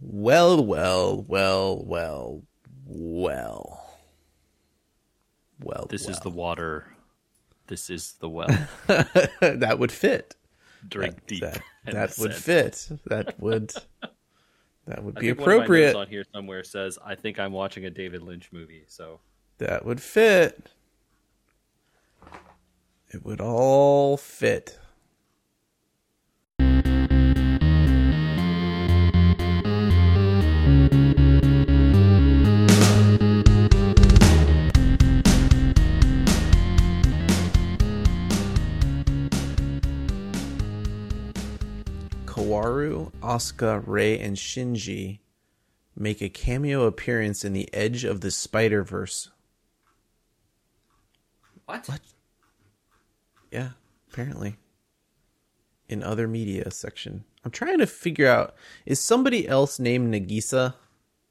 Well, well, well, well, well. Well, This is the water. This is the well. that would fit. Drink deep. That, that would fit. That would that would I be think one of my appropriate. on here somewhere says, "I think I'm watching a David Lynch movie." So That would fit. It would all fit. Kaworu, Asuka, Rei, and Shinji make a cameo appearance in the Edge of the Spider Verse. what? Yeah, apparently. In other media section. I'm trying to figure out is somebody else named Nagisa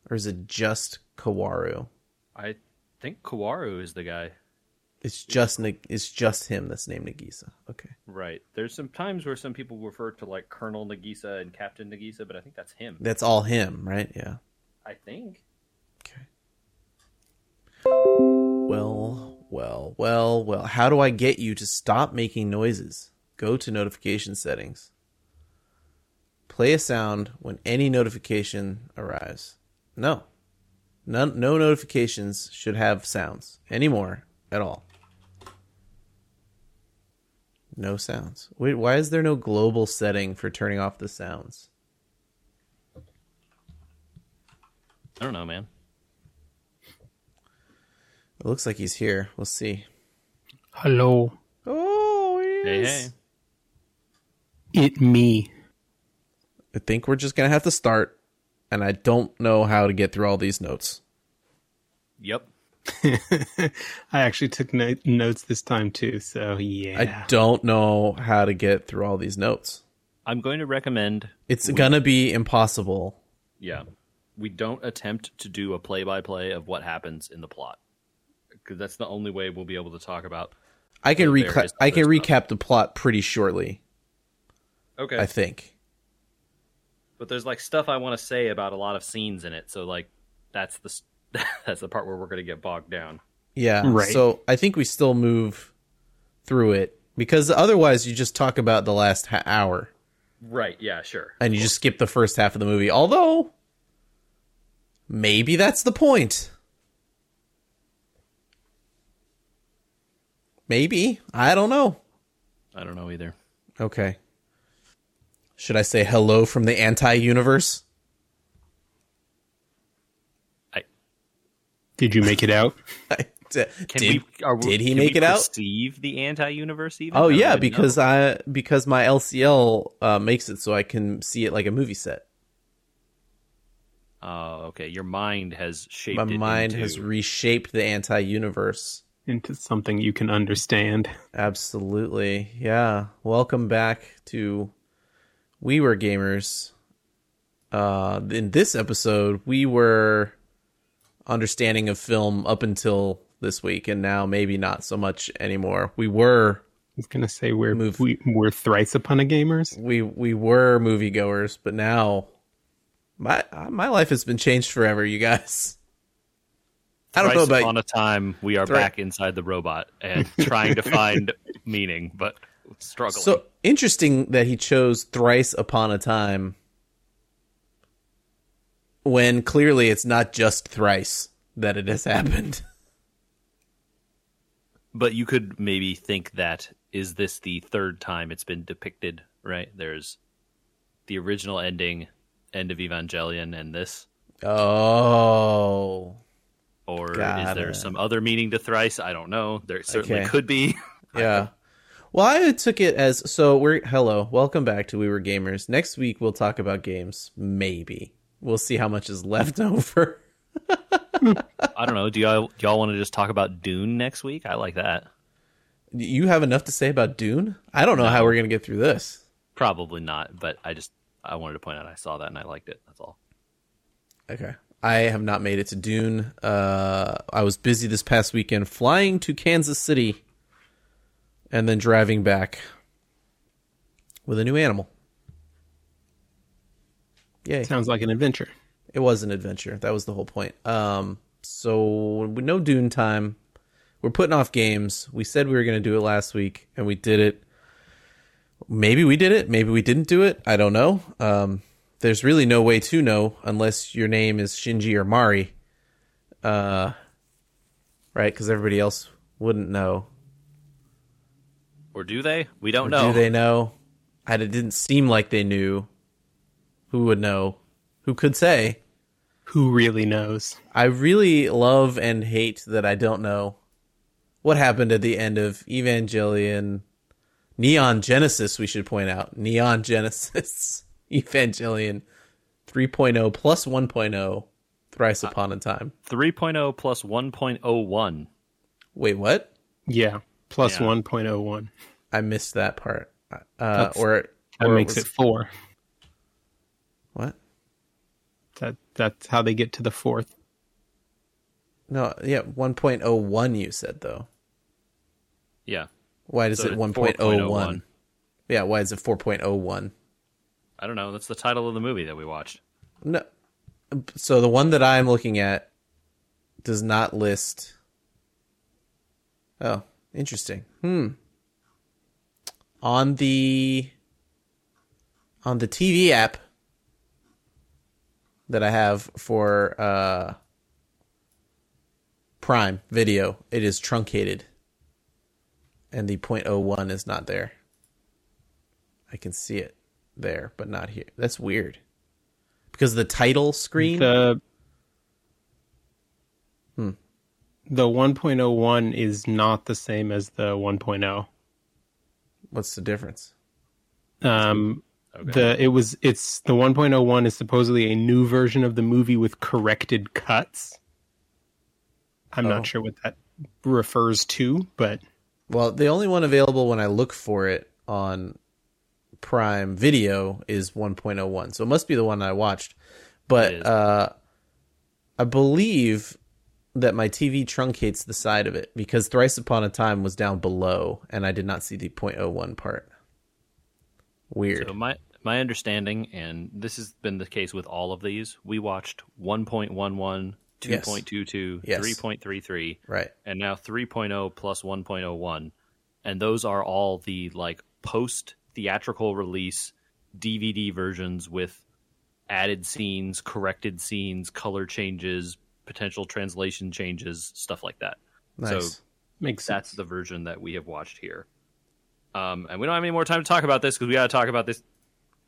or is it just Kaworu? I think Kawaru is the guy. It's just it's just him that's named Nagisa. Okay. Right. There's some times where some people refer to like Colonel Nagisa and Captain Nagisa, but I think that's him. That's all him, right? Yeah. I think. Okay. Well, well, well, well. How do I get you to stop making noises? Go to notification settings. Play a sound when any notification arrives. No. None, no notifications should have sounds anymore at all. No sounds. Wait, why is there no global setting for turning off the sounds? I don't know, man. It looks like he's here. We'll see. Hello, Oh, he Hey, hey. it me. I think we're just gonna have to start, and I don't know how to get through all these notes. Yep. I actually took no- notes this time too, so yeah. I don't know how to get through all these notes. I'm going to recommend. It's gonna be impossible. Yeah, we don't attempt to do a play-by-play of what happens in the plot, because that's the only way we'll be able to talk about. I can There reca- I can other stuff. recap the plot pretty shortly. Okay. I think. but there's like stuff I want to say about a lot of scenes in it, so like that's the s- that's the part where we're going to get bogged down. Yeah. Right. So I think we still move through it because otherwise you just talk about the last ha- hour Right? Yeah. Sure. and you just skip the first half of the movie. Although maybe that's the point. Maybe. I don't know. I don't know either. Okay. Should I say hello from the anti universe? Did you make it out? can did, we? Are, we- did he make we it out? Perceive the anti-universe even? Oh yeah, because know. I because my LCL uh, makes it so I can see it like a movie set. Oh, okay. Your mind has shaped. My it mind into- has reshaped the anti universe. Into something you can understand. Absolutely. Yeah. Welcome back to We Were Gamers. Uh in this episode, we were understanding of film up until this week and now maybe not so much anymore. We were I was gonna say we're Move. we, we're thrice upon a gamers. we we were moviegoers, but now my my life has been changed forever, you guys. I don't know Thrice about upon a time we are Thri- back inside the robot and trying to find meaning, but struggling. So interesting that he chose thrice upon a time when clearly it's not just thrice that it has happened. but you could maybe think that is this the third time it's been depicted? Right? There's the original ending, end of Evangelion, and this. Oh. Or is there it. some other meaning to thrice? I don't know. There certainly Okay. could be. Yeah. Well, I took it as so we're hello, welcome back to We Were Gamers. Next week we'll talk about games, maybe. We'll see how much is left over. I don't know. Do y'all do y'all want to just talk about Dune next week? I like that. You have enough to say about Dune? I don't know how we're going to get through this. Probably not, but I just I wanted to point out I saw that and I liked it. That's all. Okay. I have not made it to Dune. Uh, I was busy this past weekend flying to Kansas City and then driving back with a new animal. Yay. Sounds like an adventure. It was an adventure. That was the whole point. Um, so with no Dune time, we're putting off games. We said we were going to do it last week, and we did it. Maybe we did it. Maybe we didn't do it. I don't know. Um, there's really no way to know unless your name is Shinji or Mari. Uh, right? Because everybody else wouldn't know. Or do they? We don't Or know. Do they know? I, it didn't seem like they knew. Who would know? Who could say? Who really knows? I really love and hate that I don't know what happened at the end of Evangelion Neon Genesis, we should point out. Neon Genesis Evangelion 3.0 plus 1.0 thrice upon a time. 3.0 plus 1.01. Wait, what? Yeah, plus Yeah. 1.01. I missed that part. Uh, That's- or That or makes was- it four. What? That that's how they get to the fourth. No, yeah, 1.01 you said though. Yeah. Why does So it 1.01? Yeah, why is it 4.01? I don't know. That's the title of the movie that we watched. No. So the one that I'm looking at does not list. Oh, interesting. Hmm. On the on the TV app that I have for uh Prime Video, it is truncated. And the .01 is not there. I can see it there, but not here. That's weird because the title screen The Hmm. the 1.01 is not the same as the 1.0. what's the difference Um, Okay. the it was it's the 1.01 is supposedly a new version of the movie with corrected cuts. I'm Oh. not sure what that refers to, but well the only one available when i look for it on prime video is 1.01 so it must be the one i watched but uh i believe that my tv truncates the side of it because thrice upon a time was down below and i did not see the 0.01 part weird So my my understanding, and this has been the case with all of these, we watched 1.11, 2.22, Yes. 3.33, right and now 3.0 plus 1.01, and those are all the like post theatrical release DVD versions with added scenes, corrected scenes, color changes, potential translation changes, stuff like that. nice So makes that's sense. the version that we have watched here. Um, and we don't have any more time to talk about this because we got to talk about this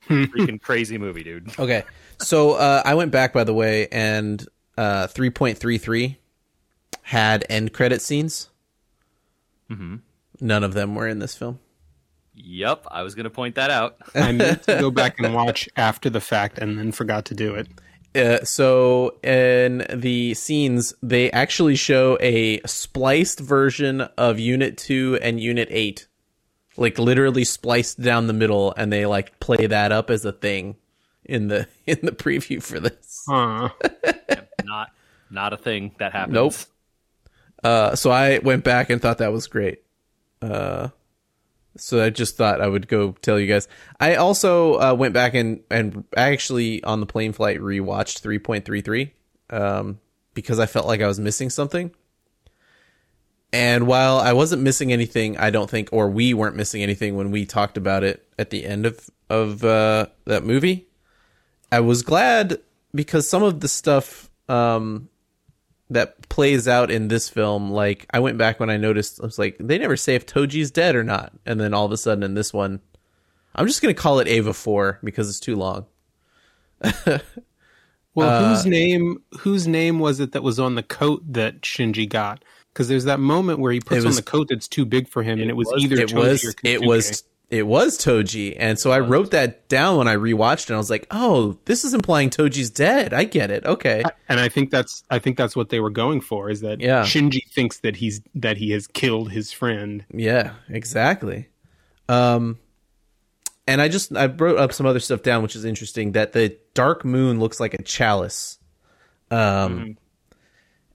freaking crazy movie, dude. Okay. So uh, I went back, by the way, and uh, 3.33 had end credit scenes. Mm-hmm. None of them were in this film. Yep, I was going to point that out. I meant to go back and watch after the fact and then forgot to do it. Uh, so in the scenes, they actually show a spliced version of Unit 2 and Unit 8. Like literally spliced down the middle, and they like play that up as a thing in the in the preview for this. Huh. not not a thing that happens. Nope. Uh, so I went back and thought that was great. Uh, so I just thought I would go tell you guys. I also uh, went back and and actually on the plane flight rewatched three point three three, um, because I felt like I was missing something. And while I wasn't missing anything, I don't think, or we weren't missing anything when we talked about it at the end of of uh, that movie. I was glad because some of the stuff um, that plays out in this film, like I went back when I noticed, I was like, they never say if Toji's dead or not, and then all of a sudden in this one, I'm just gonna call it Eva Four because it's too long. Well, Uh, whose name whose name was it that was on the coat that Shinji got? Because there's that moment where he puts was- on the coat that's too big for him, and it was, was- either It Toji was, or it was, it was Toji, and so I wrote that down when I rewatched it. and I was like, oh, this is implying Toji's dead. I get it. Okay. and I think that's I think that's what they were going for is that Yeah. Shinji thinks that he's that he has killed his friend. Yeah, exactly. Um, and I just I wrote up some other stuff down, which is interesting. That the dark moon looks like a chalice, um,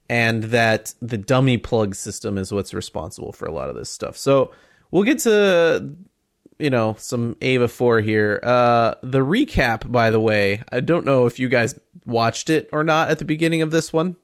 and that the dummy plug system is what's responsible for a lot of this stuff. So we'll get to you know, some Eva 4 here. Uh, the recap, by the way, I don't know if you guys watched it or not at the beginning of this one.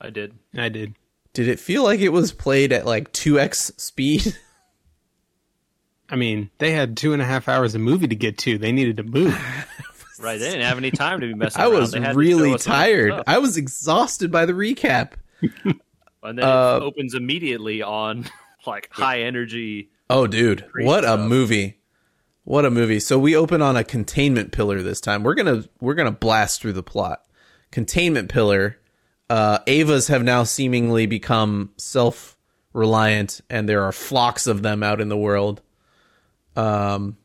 I did. I did. Did it feel like it was played at like 2x speed? I mean, they had two and a half hours of movie to get to. They needed to move. Right, they didn't have any time to be messing I around. was really show us all the tired. I was exhausted by the recap. and then uh, it opens immediately on like high energy. Oh, dude, what a movie! What a movie! So we open on a containment pillar this time. We're gonna we're gonna blast through the plot. Containment pillar. Uh, Evas have now seemingly become self reliant, and there are flocks of them out in the world. Um,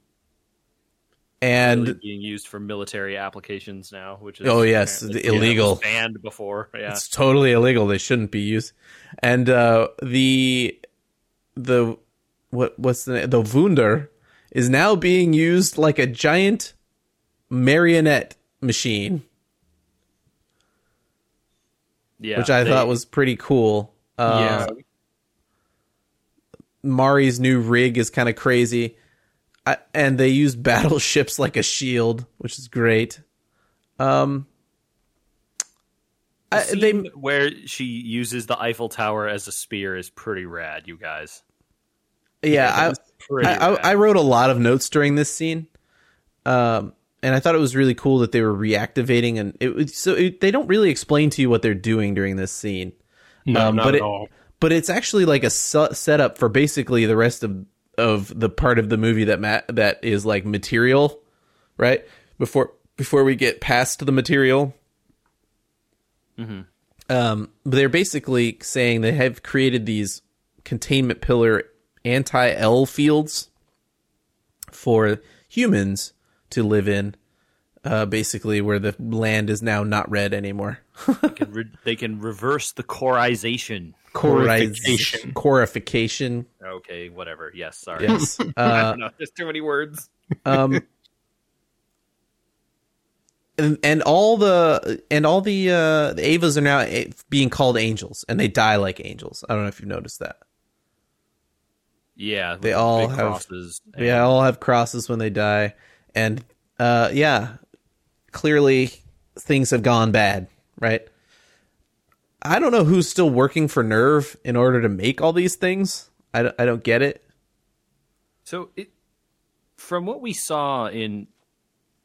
and really being used for military applications now, which is Oh, yes, illegal. was banned before. Yeah, It's totally illegal. They shouldn't be used. And uh, the the what what's the the Wunder is now being used like a giant marionette machine, yeah. which I they- thought was pretty cool. Uh, yeah. Mari's new rig is kind of crazy, I, and they use battleships like a shield, which is great. Um, I, scene they where she uses the Eiffel Tower as a spear is pretty rad, you guys. yeah, I, I, I. I wrote a lot of notes during this scene, um, and I thought it was really cool that they were reactivating, and it was so it, they don't really explain to you what they're doing during this scene, No, um, not but at it- all. but it's actually like a su- setup for basically the rest of of the part of the movie that ma- that is like material, right? Before before we get past the material. Um, but they're basically saying they have created these containment pillar anti L fields for humans to live in. Uh, basically, where the land is now not red anymore. They can, re- they can reverse the corization. Corification. Corification. Okay, whatever. Yes, sorry. Yes. I Uh, don't know. There's too many words. um, and, and all the and all the uh, the Evas are now a- being called angels, and they die like angels. I don't know if you've noticed that. Yeah, They all have- crosses. They all have crosses when they die, and uh, yeah, clearly things have gone bad, right? I don't know who's still working for NERV in order to make all these things. I don't, I don't get it. So, it, from what we saw in,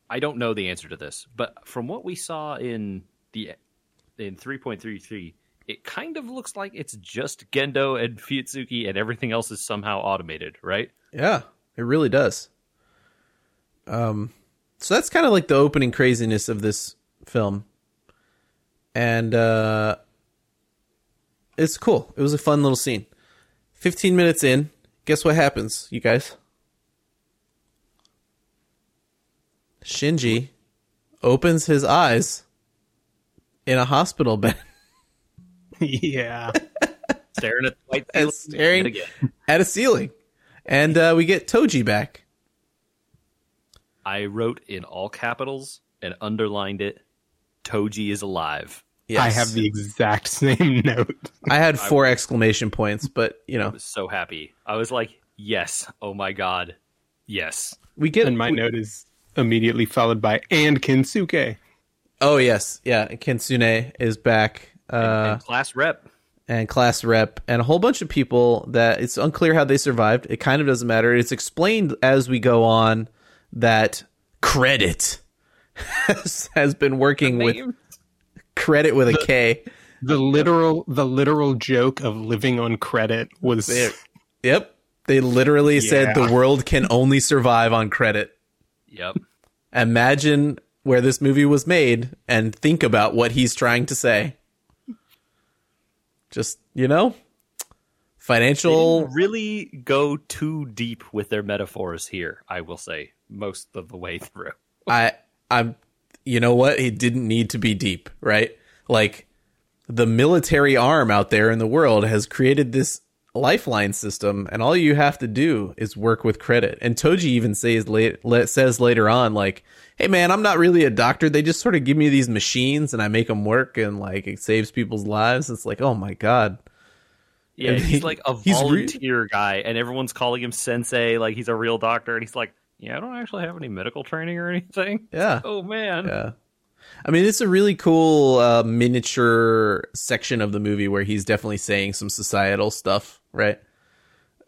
I don't know the answer to this, but from what we saw in the in three point three three, it kind of looks like it's just Gendo and Fuyutsuki, and everything else is somehow automated, right? Yeah, it really does. Um, so that's kind of like the opening craziness of this film, and uh, it's cool. It was a fun little scene. Fifteen minutes in, guess what happens, you guys? Shinji opens his eyes in a hospital bed. yeah. Staring at the white ceiling staring at a ceiling, and uh, we get Toji back. I wrote in all capitals and underlined it. Toji is alive. Yes. I have the exact same note. I had four exclamation points, but you I know, was so happy. I was like, "Yes! Oh my god! Yes!" we get. And my we- note is immediately followed by and Kensuke. oh yes, yeah. Kensuke is back, uh, and class rep. and class rep, and a whole bunch of people that it's unclear how they survived. It kind of doesn't matter. It's explained as we go on that KREDIT has, has been working with KREDIT with a K. The literal the literal joke of living on credit was There- Yep, they literally said the world can only survive on credit. Yep. imagine where this movie was made and think about what he's trying to say. Just, you know, financial. didn't really go too deep with their metaphors here. I will say most of the way through. I, I'm, you know what? It didn't need to be deep, right? Like, the military arm out there in the world has created this lifeline system, and all you have to do is work with credit. And Toji even says late, says later on, like, "Hey, man, I'm not really a doctor. They just sort of give me these machines, and I make them work, and like it saves people's lives." It's like, oh my god, Yeah, he's he- like a he's re- volunteer guy, and everyone's calling him sensei, like he's a real doctor, and he's like, "Yeah, I don't actually have any medical training or anything." Yeah. Oh man. Yeah. I mean, it's a really cool uh, miniature section of the movie where he's definitely saying some societal stuff, right?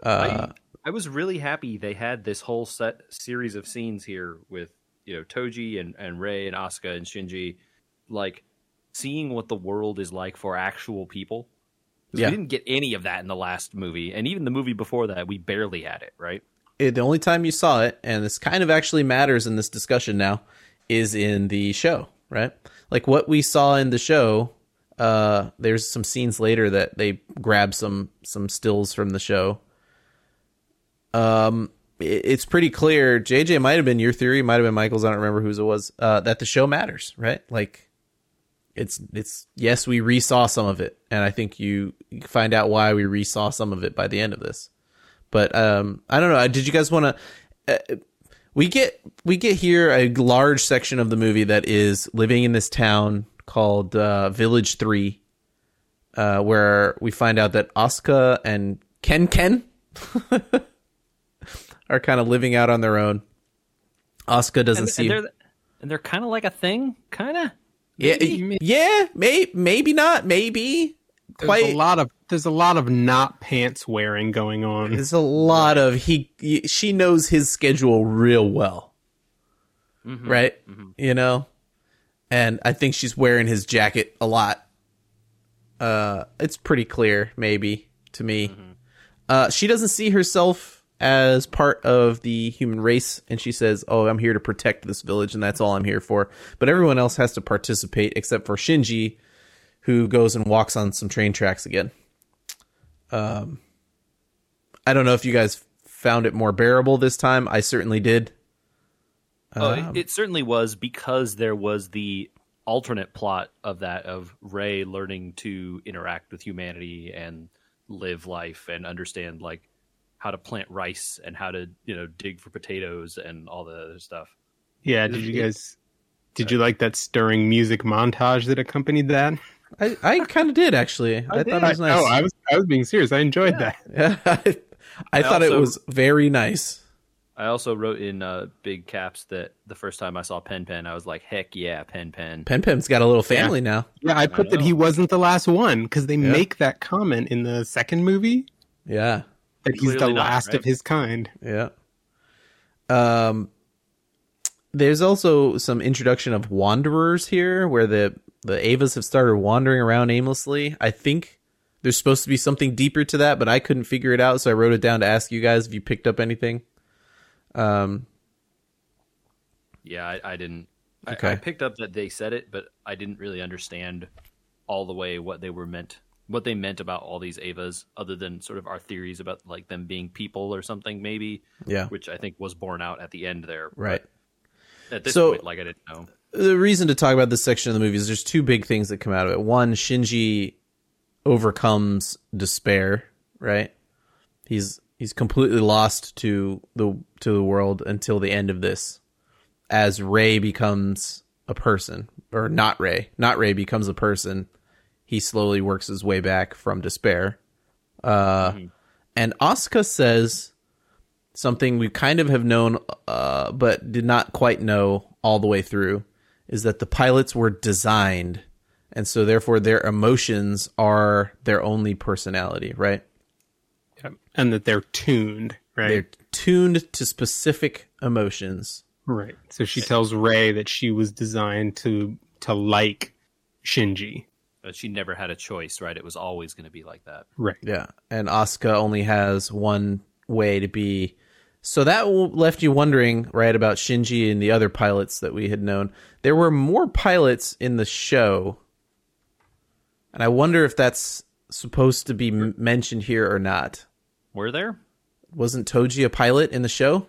Uh, I, I was really happy they had this whole set series of scenes here with you know Toji and and Rei and Asuka and Shinji, like seeing what the world is like for actual people. Yeah. We didn't get any of that in the last movie, and even the movie before that, we barely had it. Right? It, the only time you saw it, and this kind of actually matters in this discussion now, is in the show, right? Like what we saw in the show. Uh, there's some scenes later that they grab some some stills from the show. Um, it, it's pretty clear. JJ might have been your theory, might have been Michael's. I don't remember whose it was. Uh, that the show matters, right? Like, it's it's yes, we resaw some of it, and I think you, you find out why we resaw some of it by the end of this. But um, I don't know. Did you guys want to? Uh, we get we get here a large section of the movie that is living in this town called uh, Village Three, uh, where we find out that Asuka and Ken Ken are kind of living out on their own. Asuka doesn't And, see. and they're and they're kind of like a thing, kind of. yeah, yeah, may, maybe not, maybe. There's Quite a lot of there's a lot of not pants wearing going on. There's a lot of he, he- She knows his schedule real well, right? You know, and I think she's wearing his jacket a lot. Uh, it's pretty clear, maybe to me. Uh, she doesn't see herself as part of the human race, and she says, "Oh, I'm here to protect this village, and that's all I'm here for." But everyone else has to participate except for Shinji, who goes and walks on some train tracks again. Um, I don't know if you guys found it more bearable this time. I certainly did. Oh, it, um, it certainly was because there was the alternate plot of that of Rei learning to interact with humanity and live life and understand like how to plant rice and how to you know dig for potatoes and all the other stuff. Yeah, did you guys did you like that stirring music montage that accompanied that? I, I kind of did actually. I, thought it was nice. Oh, I was I was being serious. I enjoyed that. Yeah, I, I thought it was very nice. I also wrote in uh, big caps that the first time I saw Pen Pen, I was like, "Heck yeah, Pen Pen!" Pen Pen's got a little family now. Yeah, I put that he wasn't the last one because they Yeah. make that comment in the second movie Yeah, that he's the not, last right? of his kind. yeah. Um, there's also some introduction of wanderers here, where the the Evas have started wandering around aimlessly. I think there's supposed to be something deeper to that, but I couldn't figure it out, so I wrote it down to ask you guys if you picked up anything. Um, Yeah, I, I didn't. I, Okay. I picked up that they said it, but I didn't really understand all the way what they were meant, what they meant about all these Evas, other than sort of our theories about like them being people or something, maybe. Yeah. which I think was borne out at the end there. right. At this So- point, like I didn't know. The reason to talk about this section of the movie is there's two big things that come out of it. One, Shinji overcomes despair, right? He's he's completely lost to the to the world until the end of this. As Rei becomes a person, or not Rei, not Rei becomes a person, he slowly works his way back from despair. Uh, And Asuka says something we kind of have known, uh, but did not quite know all the way through, is that the pilots were designed, and so therefore their emotions are their only personality, right? Yep. And that they're tuned, right? They're tuned to specific emotions. Right. So she tells Rei that she was designed to to like Shinji. But she never had a choice, right? It was always going to be like that. Right. Yeah, and Asuka only has one way to be. So that left you wondering, right, about Shinji and the other pilots that we had known. There were more pilots in the show, and I wonder if that's supposed to be m- mentioned here or not. Were there? Wasn't Toji a pilot in the show?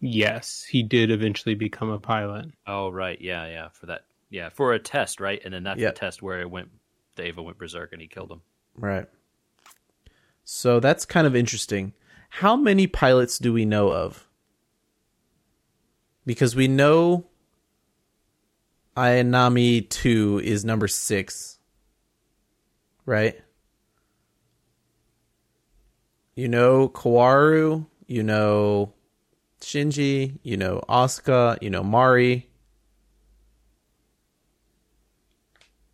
Yes, he did eventually become a pilot. Oh, right. Yeah, yeah. For that, yeah, for a test, right? And then that's Yeah. the test where it went. Dava went berserk and he killed him. Right. So that's kind of interesting. How many pilots do we know of? Because we know Ayanami 2 is number 6. Right? you know Kaworu, you know Shinji, you know Asuka, you know Mari.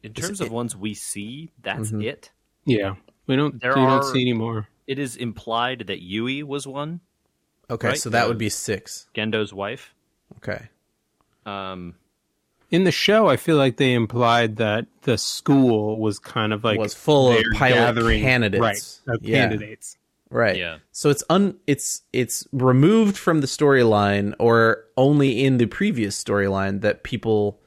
In terms of ones we see, that's Mhm. it. Yeah, we don't. There we are- don't see anymore. It is implied that Yui was one, Okay, Right, so that would be six. Gendo's wife. Okay. Um, In the show, I feel like they implied that the school was kind of like was full of their pilot gathering- candidates. right? Of Yeah. candidates. Right. Yeah. So it's un it's it's removed from the storyline or only in the previous storyline that people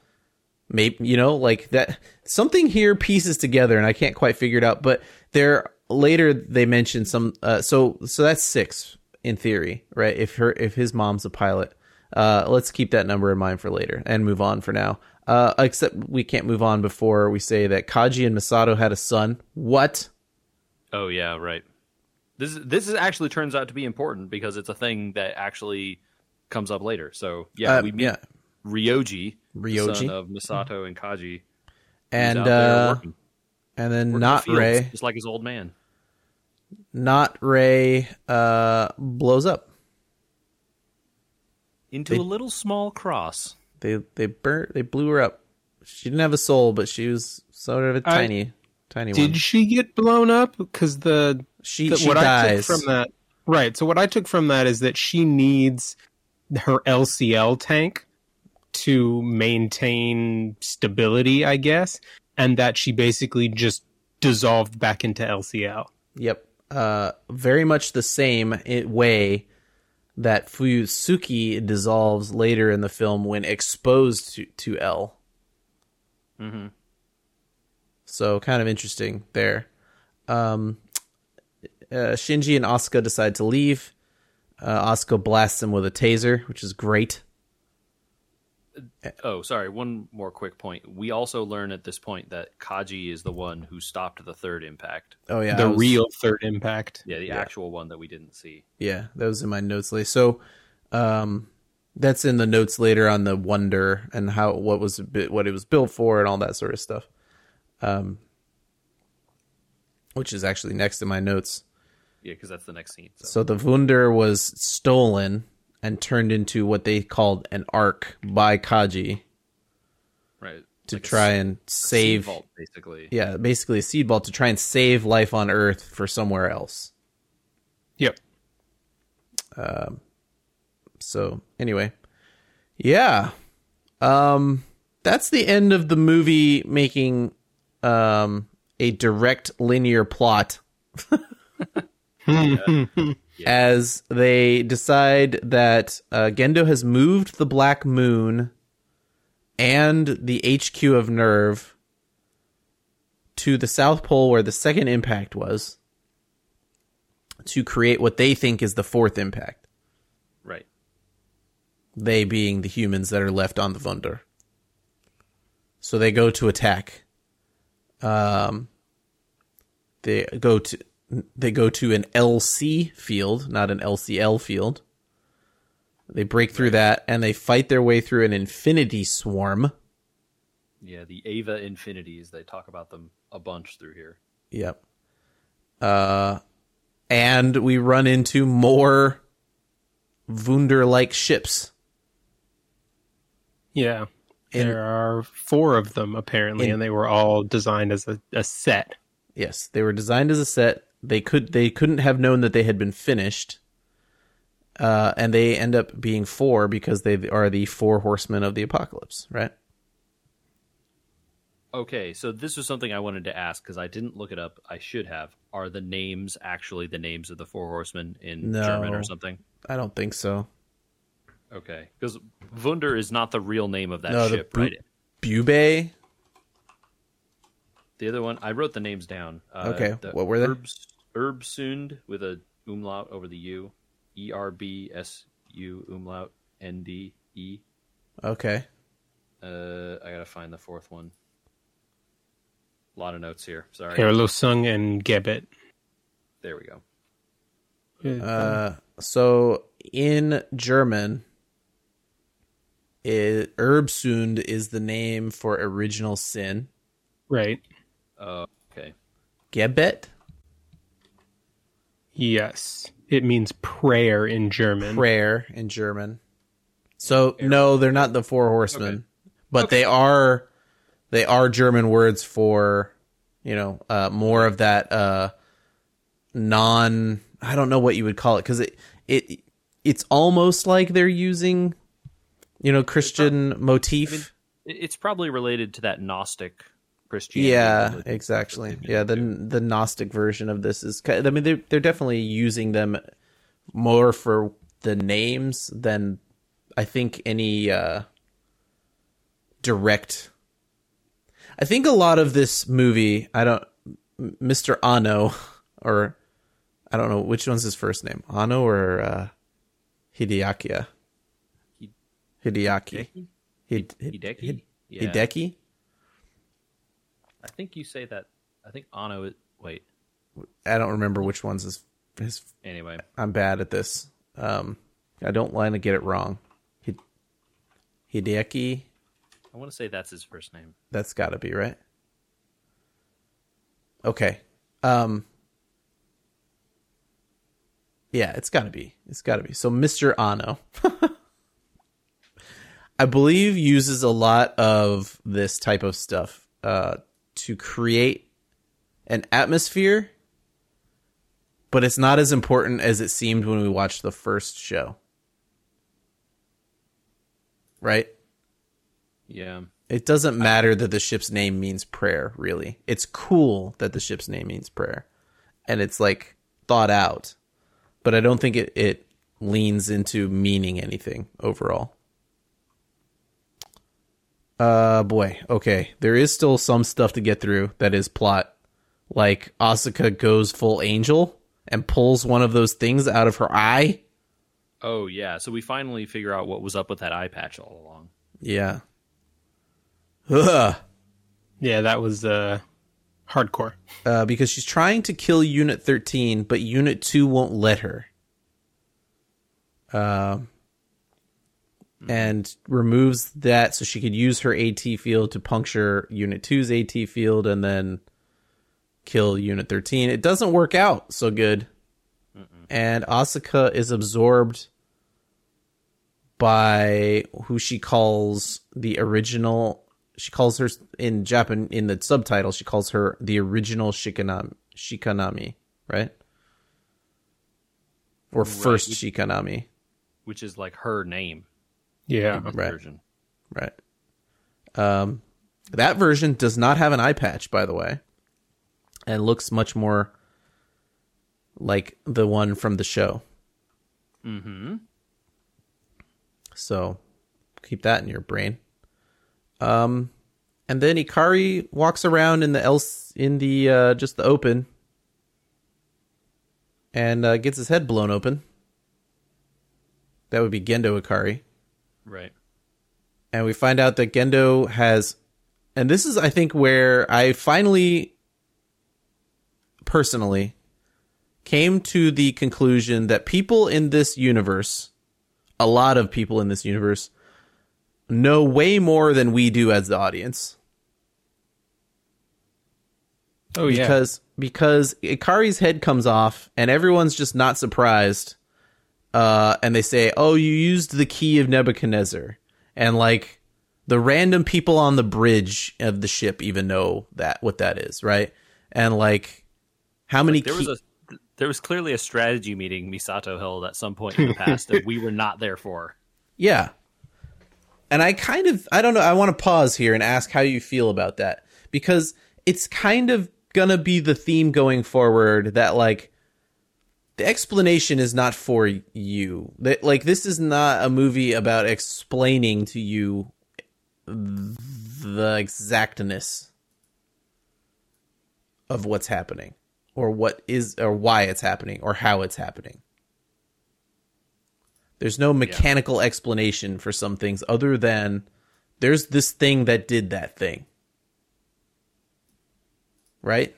may you know like that something here pieces together and I can't quite figure it out but there later they mention some uh, so so that's 6 in theory, right? If her if his mom's a pilot. Uh let's keep that number in mind for later and move on for now. Uh except we can't move on before we say that Kaji and Misato had a son. What? oh yeah, right. This this is actually turns out to be important because it's a thing that actually comes up later. So yeah, Uh, we meet yeah. Ryoji, Ryoji. son of Misato and Kaji, And uh and then working not the fields, Rei. just like his old man. not Rei uh, blows up. Into They- a little small cross. They they burnt they blew her up. She didn't have a soul, but she was sort of a I- tiny tiny Did one. she get blown up? Because the, She the- she what I dies. took from that, right? So what I took from that is that she needs her LCL tank to maintain stability, I guess, and that she basically just dissolved back into LCL. Yep. Uh, very much the same way that Fuyutsuki dissolves later in the film when exposed to, to L. Mm-hmm. So kind of interesting there. Um, uh, Shinji and Asuka decide to leave. Uh, Asuka blasts him with a taser, which is great. Oh, sorry. One more quick point. We also learn at this point that Kaji is the one who stopped the third impact. Oh yeah, the was- real third impact. Yeah, the Yeah. actual one that we didn't see. Yeah, that was in my notes later. So, um, that's in the notes later on the Wunder and how what was what it was built for and all that sort of stuff. Um, which is actually next in my notes. Yeah, because that's the next scene. So. So the Wunder was stolen and turned into what they called an ark by Kaji right. to Like try s- and a seed save. vault, basically. Yeah, basically a seed ball to try and save life on Earth for somewhere else. Yep. Um So anyway, yeah, um, that's the end of the movie making um a direct linear plot. As they decide that uh, Gendo has moved the Black Moon and the HQ of NERV to the South Pole where the second impact was to create what they think is the fourth impact Right. they being the humans that are left on the Wunder. So they go to attack. Um, they go to they go to an LC field, not an LCL field. They break through that and they fight their way through an infinity swarm. Yeah, the Eva Infinities. They talk about them a bunch through here. Yep. Uh, and we run into more Wunder like ships. Yeah. In- there are four of them apparently, In- and they were all designed as a, a set. Yes, they were designed as a set. They could they couldn't have known that they had been finished. Uh, and they end up being four because they are the four horsemen of the apocalypse, right? Okay, so this was something I wanted to ask because I didn't look it up. I should have. Are the names actually the names of the four horsemen in No. German or something? I don't think so. Okay, because Wunder is not the real name of that No, ship, Bu- right? Bube, The other one, I wrote the names down. Uh, Okay, what were they? Erbs, Erbsund with a umlaut over the U. E R B S U umlaut N D E. okay. Uh, I gotta find the fourth one. A lot of notes here. Sorry. Erlosung and Gebet. There we go. Uh, so in German, it, Erbsund is the name for original sin. right. Uh, okay. Gebet Yes. It means prayer in German. prayer in German. So no, they're not the four horsemen, but they are they are German words for you know uh, more of that uh, non. I don't know what you would call it because it it it's almost like they're using you know Christian motif. It- It's probably related to that Gnostic Christianity. yeah, religion. exactly. Yeah, the the Gnostic version of this is. I mean, they're they're definitely using them more for the names than I think any uh, direct. I think a lot of this movie, I don't, Mr. Anno, or I don't know which one's his first name, Anno or uh, Hideaki. Hideaki. Hid- Hid- Hideki? Yeah. Hideki. I think you say that. I think Anno. Is, wait. I don't remember which one's his. his Anyway, I'm bad at this. Um, I don't want to get it wrong. Hid- Hideki. I want to say that's his first name. That's got to be right. Okay. Um. Yeah, it's got to be. It's got to be. So Mr. Anno, I believe, uses a lot of this type of stuff uh, to create an atmosphere, but it's not as important as it seemed when we watched the first show. Right? Yeah. It doesn't matter that the ship's name means prayer, really. It's cool that the ship's name means prayer. And it's like thought out. But I don't think it, it leans into meaning anything overall. Uh boy, okay. There is still some stuff to get through that is plot. Like Asuka goes full angel and pulls one of those things out of her eye. Oh yeah. So we finally figure out what was up with that eye patch all along. Yeah. Ugh. Yeah, that was uh, hardcore. uh, because she's trying to kill Unit 13, but Unit 2 won't let her. Um, Mm-hmm. and removes that so she could use her AT field to puncture Unit 2's AT field and then kill Unit 13. It doesn't work out so good. And Asuka is absorbed by who she calls the original she calls her in Japan in the subtitle she calls her the original Shikinami Shikinami, right? Or first Shikinami, which is like her name. Yeah. Right. Version. right? Um that version does not have an eye patch by the way. And looks much more like the one from the show. Mm-hmm. So keep that in your brain. Um, and then Ikari walks around in the else in the uh, just the open, and uh, gets his head blown open. That would be Gendo Ikari, Right. and we find out that Gendo has, and this is I think where I finally, personally, came to the conclusion that people in this universe, a lot of people in this universe, know way more than we do as the audience. Oh yeah. Because because Ikari's head comes off and everyone's just not surprised. Uh, and they say, "Oh, you used the key of Nebuchadnezzar," and like the random people on the bridge of the ship even know that what that is, right? And like, how many? There key- was a there was clearly a strategy meeting Misato held at some point in the past that we were not there for. Yeah. And I kind of I don't know, I want to pause here and ask how you feel about that because it's kind of going to be the theme going forward that like the explanation is not for you. Like this is not a movie about explaining to you the exactness of what's happening or what is or why it's happening or how it's happening. There's no mechanical explanation for some things other than there's this thing that did that thing. Right?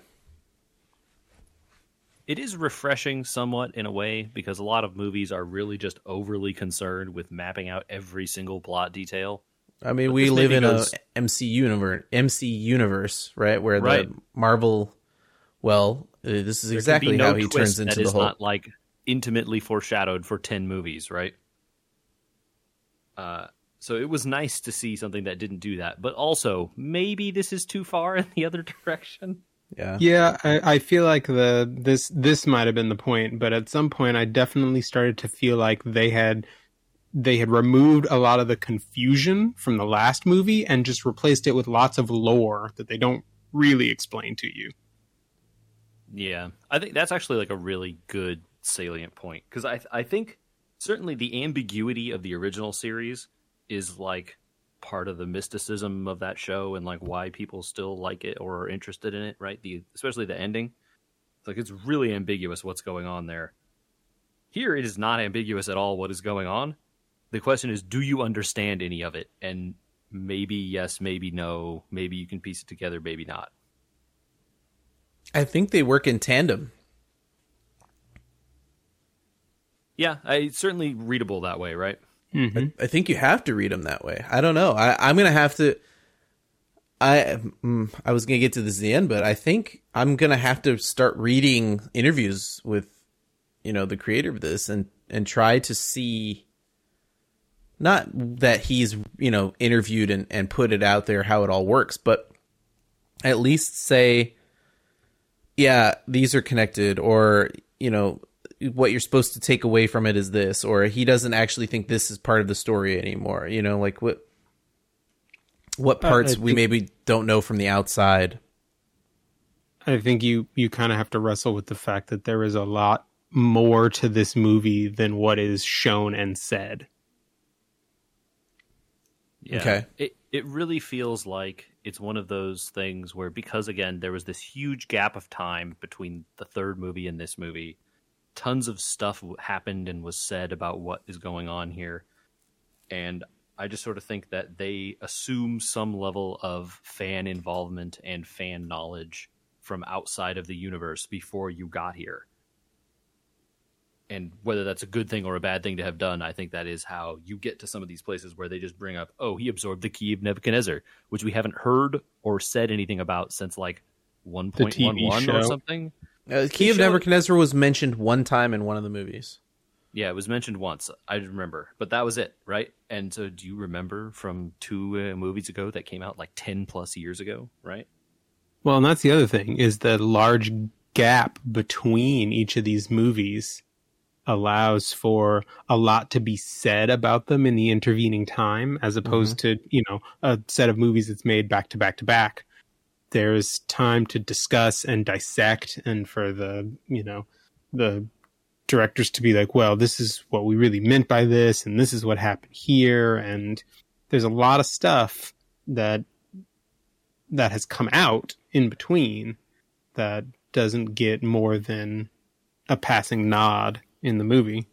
It is refreshing somewhat in a way because a lot of movies are really just overly concerned with mapping out every single plot detail. I mean, But we live in goes- a MC universe, MC universe, right? Where Right. the Marvel, well, Uh, This is There exactly no how he turns into the whole. not like intimately foreshadowed for 10 movies, right? Uh, so it was nice to see something that didn't do that, but also maybe this is too far in the other direction. Yeah. Yeah, I, I feel like the this this might have been the point, but at some point I definitely started to feel like they had they had removed a lot of the confusion from the last movie and just replaced it with lots of lore that they don't really explain to you. Yeah, I think that's actually like a really good salient point because I I think certainly the ambiguity of the original series is like part of the mysticism of that show and like why people still like it or are interested in it, right? The especially the ending. It's like it's really ambiguous what's going on there. Here it is not ambiguous at all what is going on. The question is do you understand any of it? And maybe yes, maybe no, maybe you can piece it together, maybe not. I think they work in tandem. Yeah, I, it's certainly readable that way, right? Mm-hmm. I think you have to read them that way. I don't know. I, I'm gonna have to. I mm, I was gonna get to this at the end, but I think I'm gonna have to start reading interviews with, you know, the creator of this and and try to see. Not that he's you know interviewed and and put it out there how it all works, but at least say, yeah, these are connected, or you know what you're supposed to take away from it is this or he doesn't actually think this is part of the story anymore you know like what what Uh, parts I we think- maybe don't know from the outside I think you you kind of have to wrestle with the fact that there is a lot more to this movie than what is shown and said. Yeah. Okay. It it really feels like it's one of those things where because again there was this huge gap of time between the third movie and this movie, tons of stuff happened and was said about what is going on here, and I just sort of think that they assume some level of fan involvement and fan knowledge from outside of the universe before you got here. And whether that's a good thing or a bad thing to have done, I think that is how you get to some of these places where they just bring up, oh, he absorbed the key of Nebuchadnezzar, which we haven't heard or said anything about since like 1.11 or something. Uh, key of show- nebuchadnezzar was mentioned one time in one of the movies Yeah, it was mentioned once. I remember, but that was it, right? And so, do you remember from two uh, movies ago that came out like 10 plus years ago, right? Well, and that's the other thing is the large gap between each of these movies allows for a lot to be said about them in the intervening time as opposed to, you know, a set of movies that's made back to back to back. There's time to discuss and dissect and for the, you know, the directors to be like, well, this is what we really meant by this and this is what happened here. And there's a lot of stuff that that has come out in between that doesn't get more than a passing nod in the movie.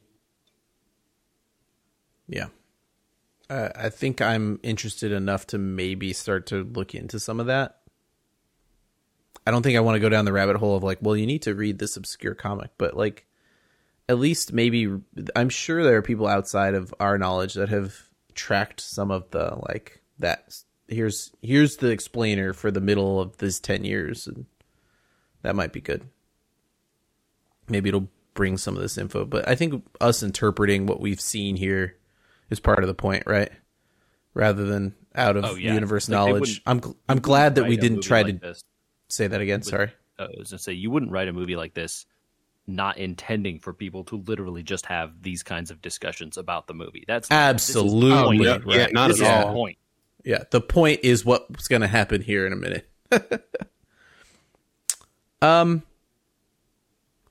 yeah. Uh, i think i'm interested enough to maybe start to look into some of that i don't think i want to go down the rabbit hole of like well you need to read this obscure comic but like at least maybe I'm sure there are people outside of our knowledge that have tracked some of the like that here's here's the explainer for the middle of this 10 years and that might be good. Maybe it'll bring some of this info, but I think us interpreting what we've seen here is part of the point, right? Rather than out of Oh, yeah. universe Like, knowledge. I'm gl- I'm glad that we didn't try like to this. Say that again. Sorry. uh, I was gonna say you wouldn't write a movie like this not intending for people to literally just have these kinds of discussions about the movie. That's Absolutely Oh, yeah, right. yeah, not this at all. the point. Yeah, the point is what's going to happen here in a minute. um,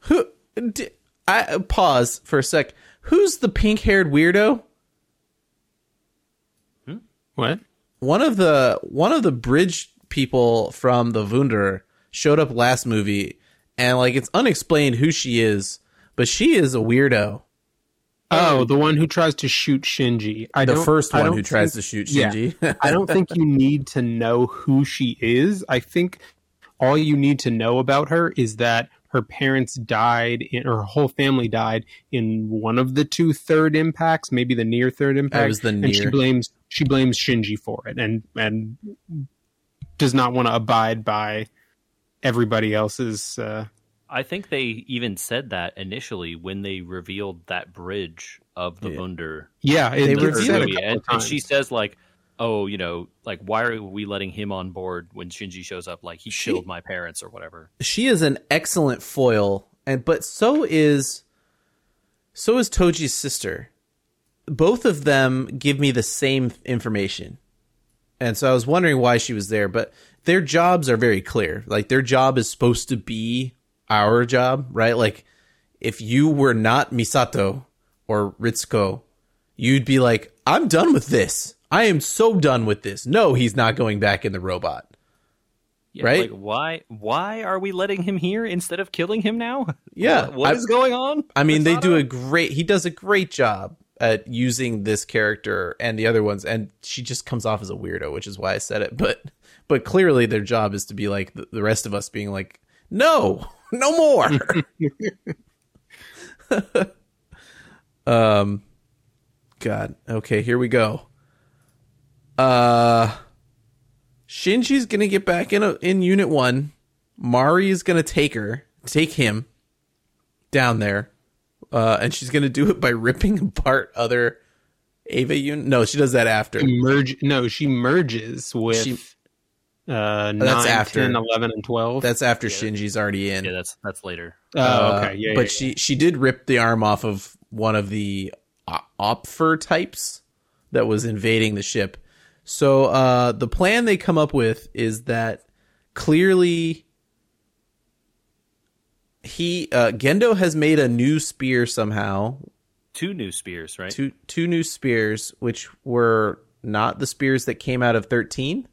who? D- I pause for a sec. Who's the pink-haired weirdo? What? One of the one of the bridge people from the Wunder showed up last movie, and like it's unexplained who she is, but she is a weirdo. Oh, the one who tries to shoot Shinji. I The first one who tries to shoot yeah. Shinji. I don't think you need to know who she is. I think all you need to know about her is that her parents died in, or her whole family died in one of the two third impacts, maybe the near third impact. was the near. And she blames she blames Shinji for it, and and does not want to abide by everybody else's. Uh, I think they even said that initially when they revealed that bridge of the Yeah. Wunder Yeah, it, They it's revealed said a movie, couple and, and she says like, "Oh, you know, like why are we letting him on board when Shinji shows up? Like he She- killed my parents or whatever." she is an excellent foil, and but so is so is Toji's sister. Both of them give me the same information, and so I was wondering why she was there. But their jobs are very clear. Like their job is supposed to be our job, right? Like if you were not Misato or Ritsuko, you'd be like, "I'm done with this. I am so done with this. No, he's not going back in the robot." Yeah, Right? Like why? Why are we letting him here instead of killing him now? Yeah, What- what I- is going on? I mean, they do a great. He does a great job at using this character and the other ones, and she just comes off as a weirdo, which is why I said it. But but clearly, their job is to be like the, the rest of us, being like, no, no more. um, God. Okay, here we go. Uh, Shinji's gonna get back in a, in Unit One. Mari is gonna take her, take him down there, uh, and she's gonna do it by ripping apart other Eva unit. No, she does that after. merge. No, she merges with She- uh, 9, that's after. 10, 11, and 12. That's after Shinji's already in. Yeah, that's that's later. oh, Uh, okay. Yeah, but yeah, she she did rip the arm off of one of the Opfer types that was invading the ship. So uh, the plan they come up with is that clearly he uh, Gendo has made a new spear somehow Two new spears, right? two two new spears, which were not the spears that came out of thirteen.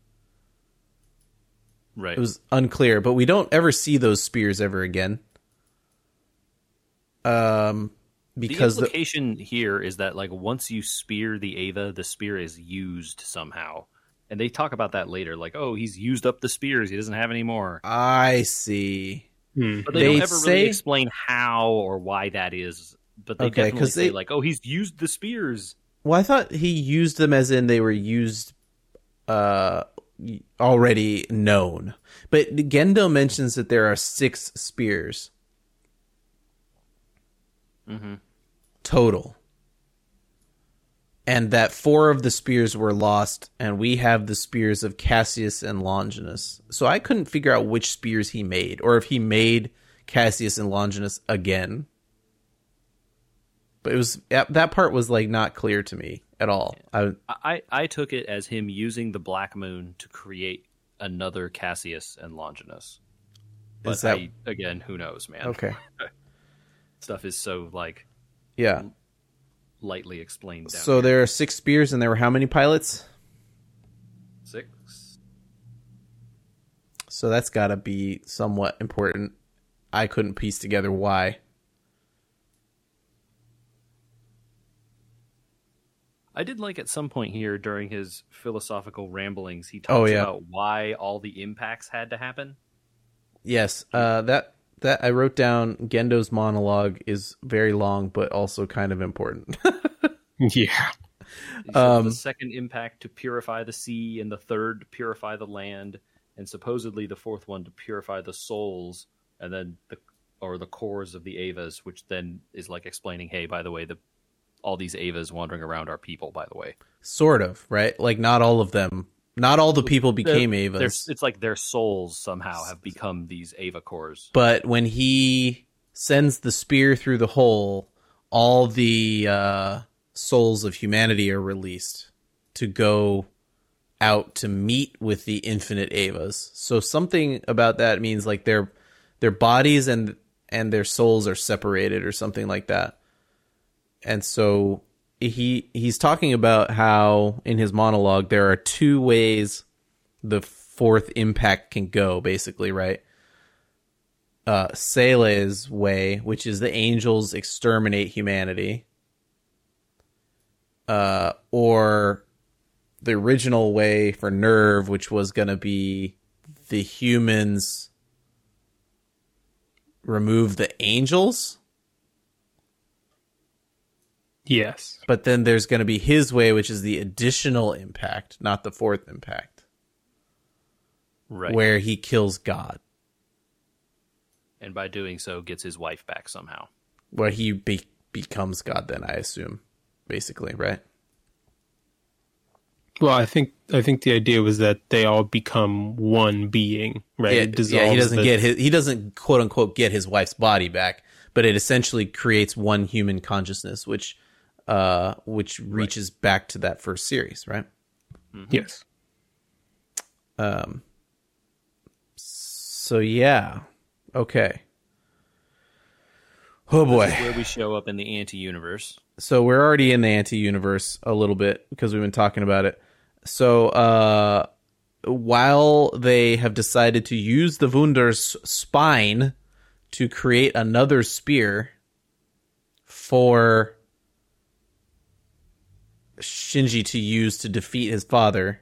right. It was unclear, but we don't ever see those spears ever again. Um, because the the, implication here is that like once you spear the Eva, the spear is used somehow. And they talk about that later, like, oh, he's used up the spears, he doesn't have any more. I see. Hmm. But they, They don't ever say- really explain how or why that is. But they Okay, definitely 'cause say they- like, oh, he's used the spears. Well, I thought he used them as in they were used, uh, already known. But Gendo mentions that there are six spears Mm-hmm. total, and that four of the spears were lost, and we have the spears of Cassius and Longinus. So I couldn't figure out which spears he made, or if he made Cassius and Longinus again. But it was that part was like not clear to me at all. I I, I took it as him using the Black Moon to create another Cassius and Longinus. But Is that- I, again, who knows, man? okay, Stuff is so like yeah. Lightly explained. Down So here. there are six spears, and there were how many pilots? six. So that's got to be somewhat important. I couldn't piece together why. I did like at some point here during his philosophical ramblings, he talks Oh, yeah. about why all the impacts had to happen. Yes, uh, that that I wrote down. Gendo's monologue is very long, but also kind of important. yeah. Um, the second impact to purify the sea, and the third to purify the land, and supposedly the fourth one to purify the souls, and then the or the cores of the Evas, which then is like explaining, hey, by the way, the all these Evas wandering around are people, by the way. sort of, right? Like not all of them, not all the people became They're- Evas. It's like their souls somehow have become these Eva cores. but when he sends the spear through the hole, all the uh, souls of humanity are released to go out to meet with the infinite Evas. So something about that means like their their bodies and and their souls are separated or something like that. And so he he's talking about how in his monologue there are two ways the fourth impact can go basically, right? uh, Seele's way, which is the angels exterminate humanity, uh, or the original way for NERV, which was going to be the humans remove the angels, Yes. but then there's going to be his way, which is the additional impact, not the fourth impact, Right. where he kills God. and by doing so, gets his wife back somehow. Where he be- becomes God, then I assume, basically, right? Well, I think I think the idea was that they all become one being, right? Yeah, yeah, he doesn't the- get his he doesn't quote unquote get his wife's body back, but it essentially creates one human consciousness, which uh which reaches back to that first series, right? Yes. Um so yeah. Okay. Oh boy. This is where we show up in the anti-universe. so we're already in the anti-universe a little bit because we've been talking about it. So uh while they have decided to use the Wunder's spine to create another spear for Shinji to use to defeat his father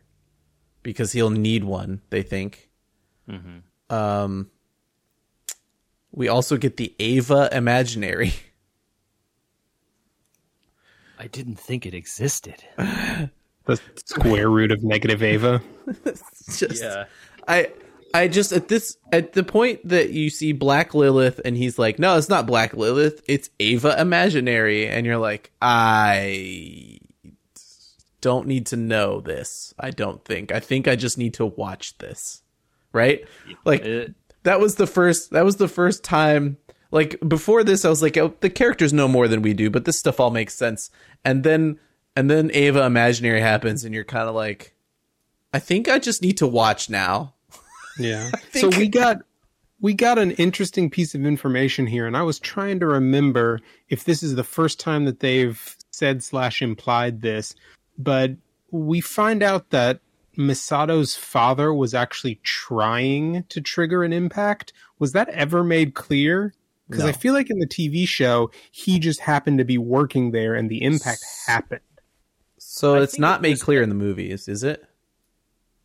because he'll need one, they think. Um we also get the Eva Imaginary. I didn't think it existed. The square root of negative Eva. just I I just at this at the point that you see Black Lilith and he's like, no, it's not Black Lilith, it's Eva Imaginary, and you're like, I don't need to know this. I don't think. I think I just need to watch this. Right? Like that was the first that was the first time like before this I was like oh, the characters know more than we do, but this stuff all makes sense. And then and then Eva Imaginary happens and you're kind of like I think I just need to watch now. Yeah. think- So we got we got an interesting piece of information here, and I was trying to remember if this is the first time that they've said slash implied this, but we find out that Misato's father was actually trying to trigger an impact. Was that ever made clear? Because No. I feel like in the TV show, he just happened to be working there, and the impact happened. So I it's not made was- clear in the movies, is it?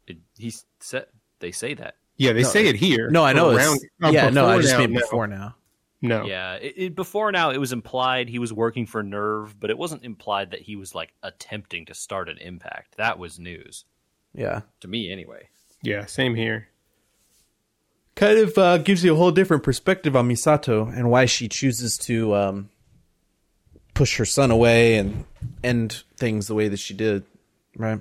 it- he said they say that. Yeah, they No, say it here. No, I know. Or It's, around- oh, yeah, no, I just now, mean no. before now. No. Yeah, it, it, before now it was implied he was working for NERV, but it wasn't implied that he was like attempting to start an impact. That was news Yeah. to me, anyway. Yeah, same here. kind of uh, gives you a whole different perspective on Misato and why she chooses to um, push her son away and end things the way that she did, right?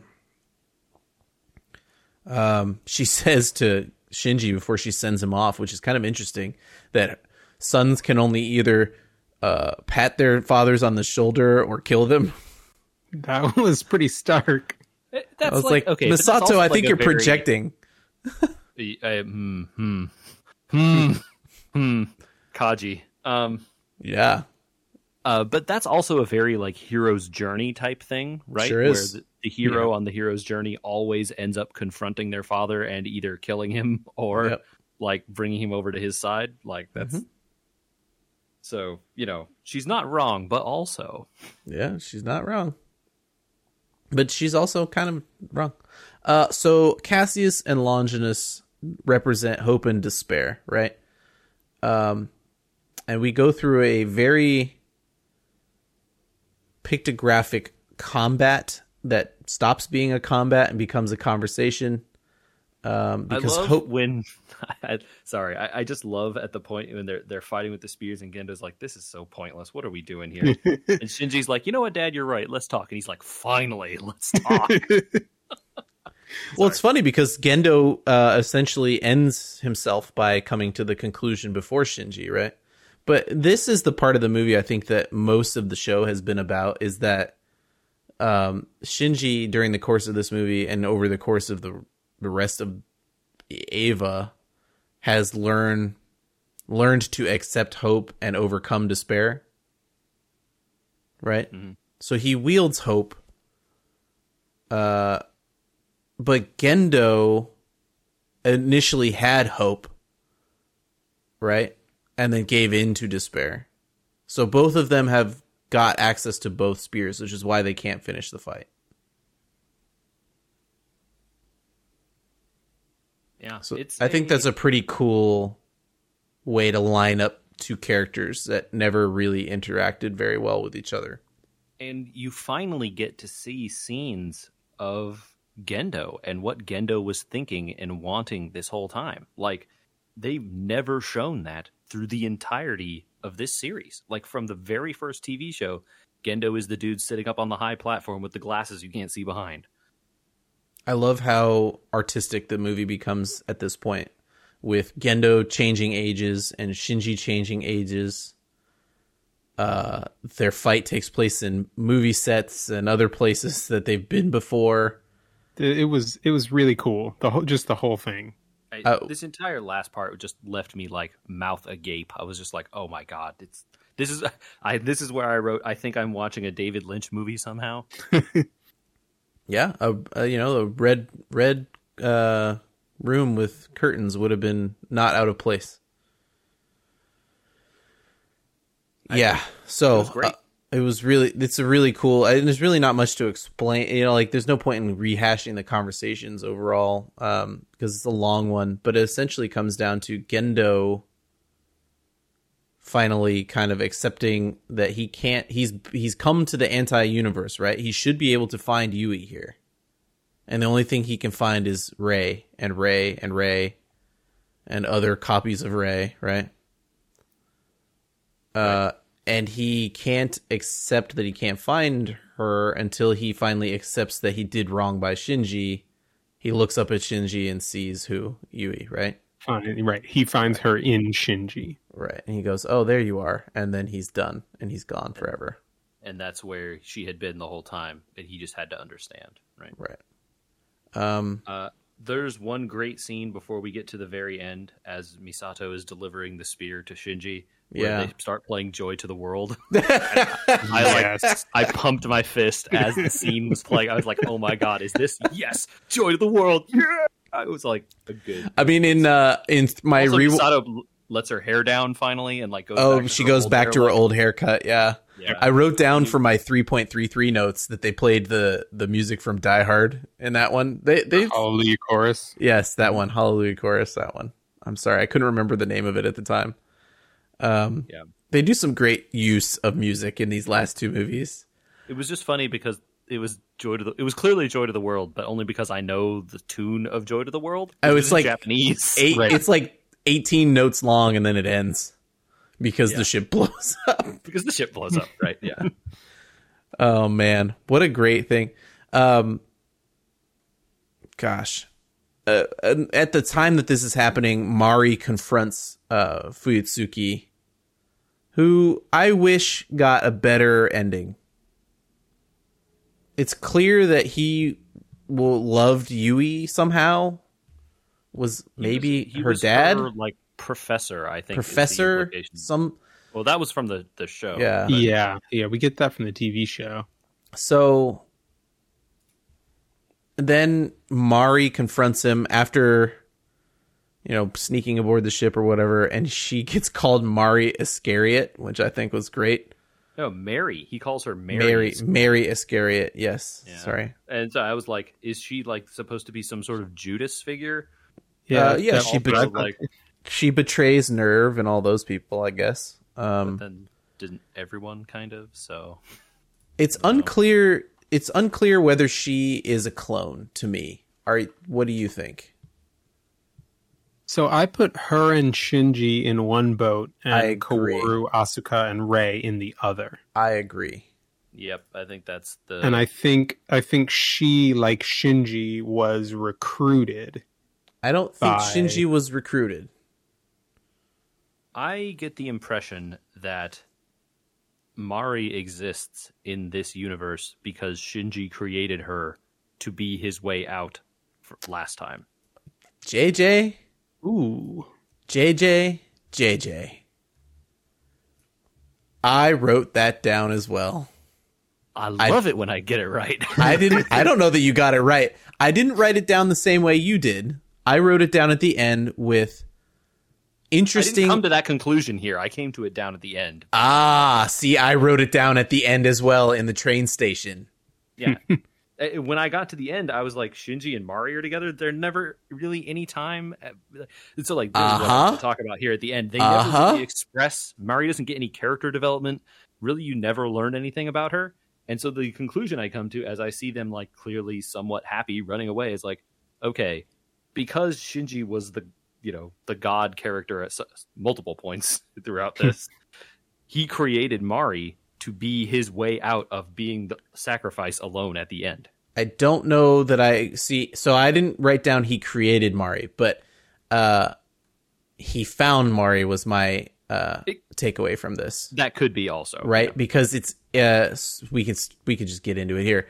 Um, she says to Shinji before she sends him off, which is kind of interesting, that sons can only either uh, pat their fathers on the shoulder or kill them. That was pretty stark. It- that's I was like, okay, Misato, I like, think a you're very- projecting. Uh, hmm, hmm, hmm, hmm, Kaji. Um, Yeah. uh, but that's also a very like hero's journey type thing, right? Sure is. Where the, the hero on the hero's journey always ends up confronting their father and either killing him or Yep. like bringing him over to his side. Like that's Mm-hmm. So you know she's not wrong, but also Yeah, she's not wrong. But she's also kind of wrong. Uh, so Cassius and Longinus represent hope and despair, right? Um, and we go through a very pictographic combat that stops being a combat and becomes a conversation. Um, because hope, when. I, sorry, I, I just love at the point when they're they're fighting with the spears and Gendo's like, "This is so pointless. What are we doing here?" and Shinji's like, "You know what, Dad? You're right. Let's talk." And he's like, "Finally, let's talk." Well, it's funny because Gendo uh, essentially ends himself by coming to the conclusion before Shinji, right? But this is the part of the movie I think that most of the show has been about is that um, Shinji during the course of this movie and over the course of the the rest of Eva has learned learned to accept hope and overcome despair. Right? So he wields hope uh but Gendo initially had hope, right? And then gave in to despair. So both of them have got access to both spears, which is why they can't finish the fight. Yeah, So it's I think that's a pretty cool way to line up two characters that never really interacted very well with each other. and you finally get to see scenes of Gendo and what Gendo was thinking and wanting this whole time. Like they've never shown that through the entirety of this series. Like from the very first TV show, Gendo is the dude sitting up on the high platform with the glasses you can't see behind. I love how artistic the movie becomes at this point, with Gendo changing ages and Shinji changing ages. Uh, their fight takes place in movie sets and other places that they've been before. It it was it was really cool. The whole just the whole thing. I, Oh. This entire last part just left me like mouth agape. I was just like, "Oh my god, it's this is I this is where I wrote. I think I'm watching a David Lynch movie somehow." Yeah, a, a you know a red red uh, room with curtains would have been not out of place. yeah, so it was uh, it was really it's a really cool. And there's really not much to explain. You know, like there's no point in rehashing the conversations overall um, because it's a long one. But it essentially comes down to Gendo finally kind of accepting that he can't he's he's come to the anti-universe right? He should be able to find yui here. And the only thing he can find is Rei and Rei and Rei and other copies of Rei right? Uh and he can't accept that he can't find her until he finally accepts that he did wrong by shinji. He looks up at shinji and sees who yui right Fine, right. He finds her in Shinji. Right. And he goes, "Oh, there you are." And then he's done and he's gone forever. and that's where she had been the whole time, and he just had to understand, right? Right. Um Uh, there's one great scene before we get to the very end as Misato is delivering the spear to Shinji. Where Yeah. they start playing "Joy to the World." I like, Yes. I pumped my fist as the scene was playing. I was like, "Oh my god, is this yes, Joy to the World?" Yeah, I was like, a good. I mean in uh in my Also, re Misato l- lets her hair down finally, and like goes. Oh, back to she her goes old back hair to her look. old haircut. Yeah. Yeah. I wrote down for my 3.33 notes that they played the the music from Die Hard in that one. They they Hallelujah chorus. Yes, that one. Hallelujah chorus, that one. I'm sorry, I couldn't remember the name of it at the time. Um Yeah. They do some great use of music in these last two movies. It was just funny because it was joy to the. It was clearly joy to the world, but only because I know the tune of joy to the world. Oh, It it's like Japanese. Eight Right. it's like 18 notes long and then it ends because Yeah. the ship blows up. because the ship blows up. Right? Yeah. Oh man, what a great thing. Um gosh. Uh, at the time that this is happening, Mari confronts uh Fuyutsuki who I wish got a better ending. It's clear that he will loved Yui somehow. Was maybe He her was dad, her, like professor. I think professor, some Well, that was from the the show. yeah. Yeah, yeah, we get that from the TV show. So then Mari confronts him after you know sneaking aboard the ship or whatever and she gets called Mari Iscariot, which I think was great. No, Mary. He calls her Mary. Mary Mary Iscariot. Yes. Yeah. Sorry. And so I was like, is she like supposed to be some sort of Judas figure? Uh, yeah, she but Also, I- like, She betrays NERV and all those people, I guess. Um then didn't everyone kind of? So it's unclear it's unclear whether she is a clone to me. Are what do you think? So I put her and Shinji in one boat, and I agree. Kaworu, Asuka, and Rei in the other. I agree. yep, I think that's the. And I think I think she, like Shinji, was recruited. I don't think Bye. Shinji was recruited. I get the impression that Mari exists in this universe because Shinji created her to be his way out last time. JJ, Ooh, JJ, JJ. I wrote that down as well. I love it when I get it right. I didn't I don't know that you got it right. I didn't write it down the same way you did. I wrote it down at the end with I interesting come to that conclusion here. I came to it down at the end. Ah, see I wrote it down at the end as well in the train station. Yeah. When I got to the end, I was like, Shinji and Mari are together. They're never really any time. uh, So, like, this is what I Uh-huh. talk about here at the end. They Uh-huh. never really express. Mari doesn't get any character development. Really, you never learn anything about her. And so, the conclusion I come to as I see them, like, clearly somewhat happy running away is like, okay, because Shinji was the you know the god character at s- multiple points throughout this. he created Mari to be his way out of being the sacrifice alone at the end. I don't know that I see. So I didn't write down he created Mari, but uh, he found Mari was my uh, It- takeaway from this, That could be also right? Because it's uh, we can we could just get into it here.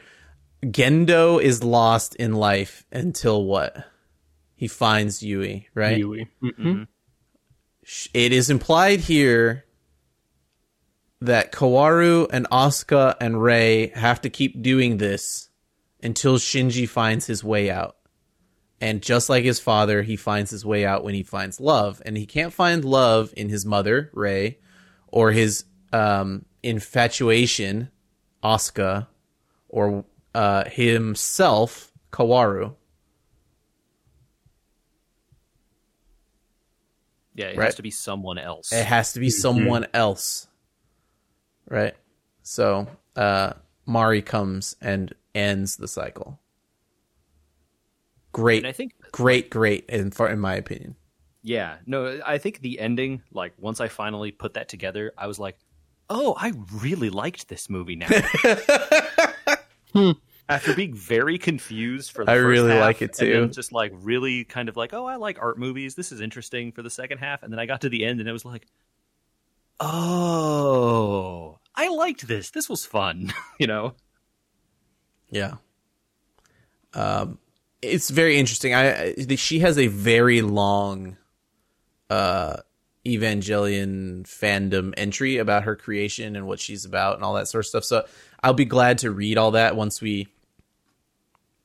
Gendo is lost in life until what? He finds Yui, right? Yui. Mhm. Mhm. it is implied here that Kaworu and Asuka and Rei have to keep doing this until Shinji finds his way out. And just like his father, he finds his way out when he finds love. And he can't find love in his mother, Rei, or his um, infatuation, Asuka, or uh, himself, Kaworu. Yeah, it Right. has to be someone else. It has to be someone else. Right? So, uh Mari comes and ends the cycle. Great, and I think great, great in for in my opinion. Yeah, no, I think the ending, like once I finally put that together, I was like, "Oh, I really liked this movie now." After being very confused for the I first really half, like it too. just like really kind of like, "Oh, I like art movies. This is interesting." For the second half, and then I got to the end, and it was like, "Oh, I liked this. This was fun." you know? Yeah. Um it's very interesting. I, I she has a very long uh Evangelion fandom entry about her creation and what she's about and all that sort of stuff. So I'll be glad to read all that once we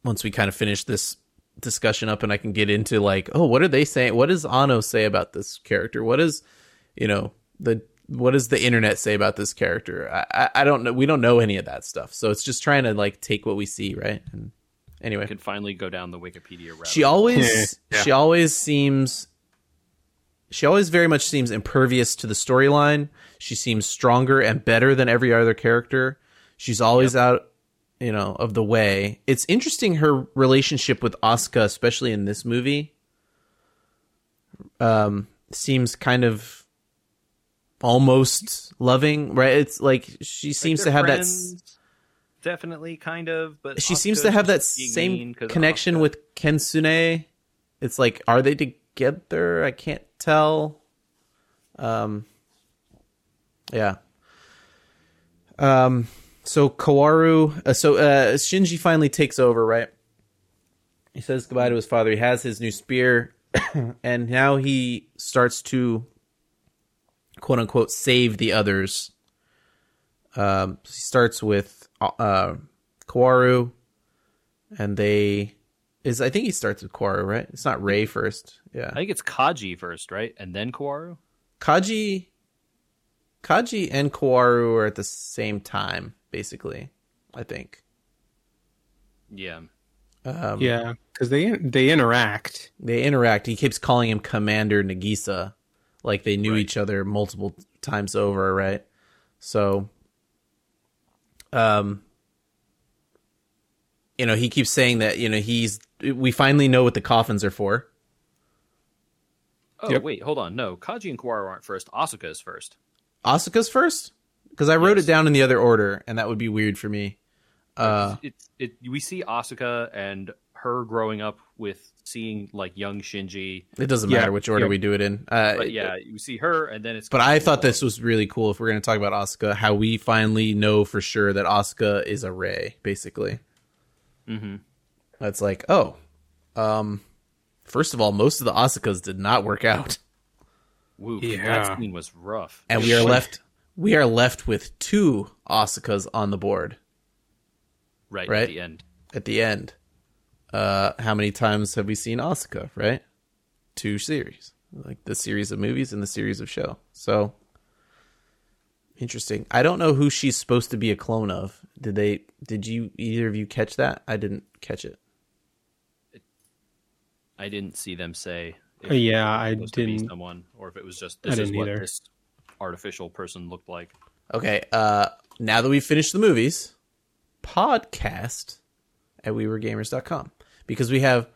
once we kind of finish this discussion up and I can get into like, oh, what are they saying? What does Anno say about this character? What is you know, the what does the internet say about this character? I, I, I don't know. We don't know any of that stuff. So it's just trying to like take what we see, right? And anyway, I could finally go down the Wikipedia route. she always Yeah. she always seems she always very much seems impervious to the storyline. She seems stronger and better than every other character. She's always out, you know, of the way. It's interesting her relationship with Asuka, especially in this movie. Um, seems kind of almost loving, right? It's like she seems to they're have that. s- definitely kind of, but she seems to have that same connection with Kensuke. It's like, are they together? I can't tell. Um, yeah. Um, so Kaworu, uh, so uh, Shinji finally takes over, right? He says goodbye to his father. He has his new spear, and now he starts to quote unquote save the others. Um, he starts with uh, Kaworu, and they is I think he starts with Kaworu, right? It's not Rei first. Yeah, I think it's Kaji first, right, and then Kaworu. Kaji, Kaji and Kawaru are at the same time, basically. I think. Yeah, Um, Yeah, because they they interact. they interact. He keeps calling him Commander Nagisa, like they knew Right. each other multiple times over, right? So, um, you know, he keeps saying that you know he's. We finally know what the coffins are for. Oh Yep. wait, hold on. No, Kaji and Kaworu aren't first. Asuka is first. Asuka's first because I wrote Yes. it down in the other order, and that would be weird for me. Uh, it's it. We see Asuka and her growing up with seeing like young Shinji. it doesn't Yeah, matter which order yeah. we do it in. Uh, But yeah, you see her, and then it's. But I thought this was really cool. If we're going to talk about Asuka, how we finally know for sure that Asuka is a Rei, basically. Mhm. That's like, oh, um, first of all, most of the Asukas did not work out, Woo, Yeah. that scene was rough. and we are left we are left with two Asukas on the board right, right. at the end. at the end. Uh, how many times have we seen Asuka? Right, two series, like the series of movies and the series of show. So interesting. I don't know who she's supposed to be a clone of. Did they? Did you either of you catch that? I didn't catch it. I didn't see them say. if Uh, yeah, it was I to be didn't- Someone, or if it was just this is what either. this artificial person looked like. Okay. Uh, now that we've finished the movies, podcast at wewergamers.com because we have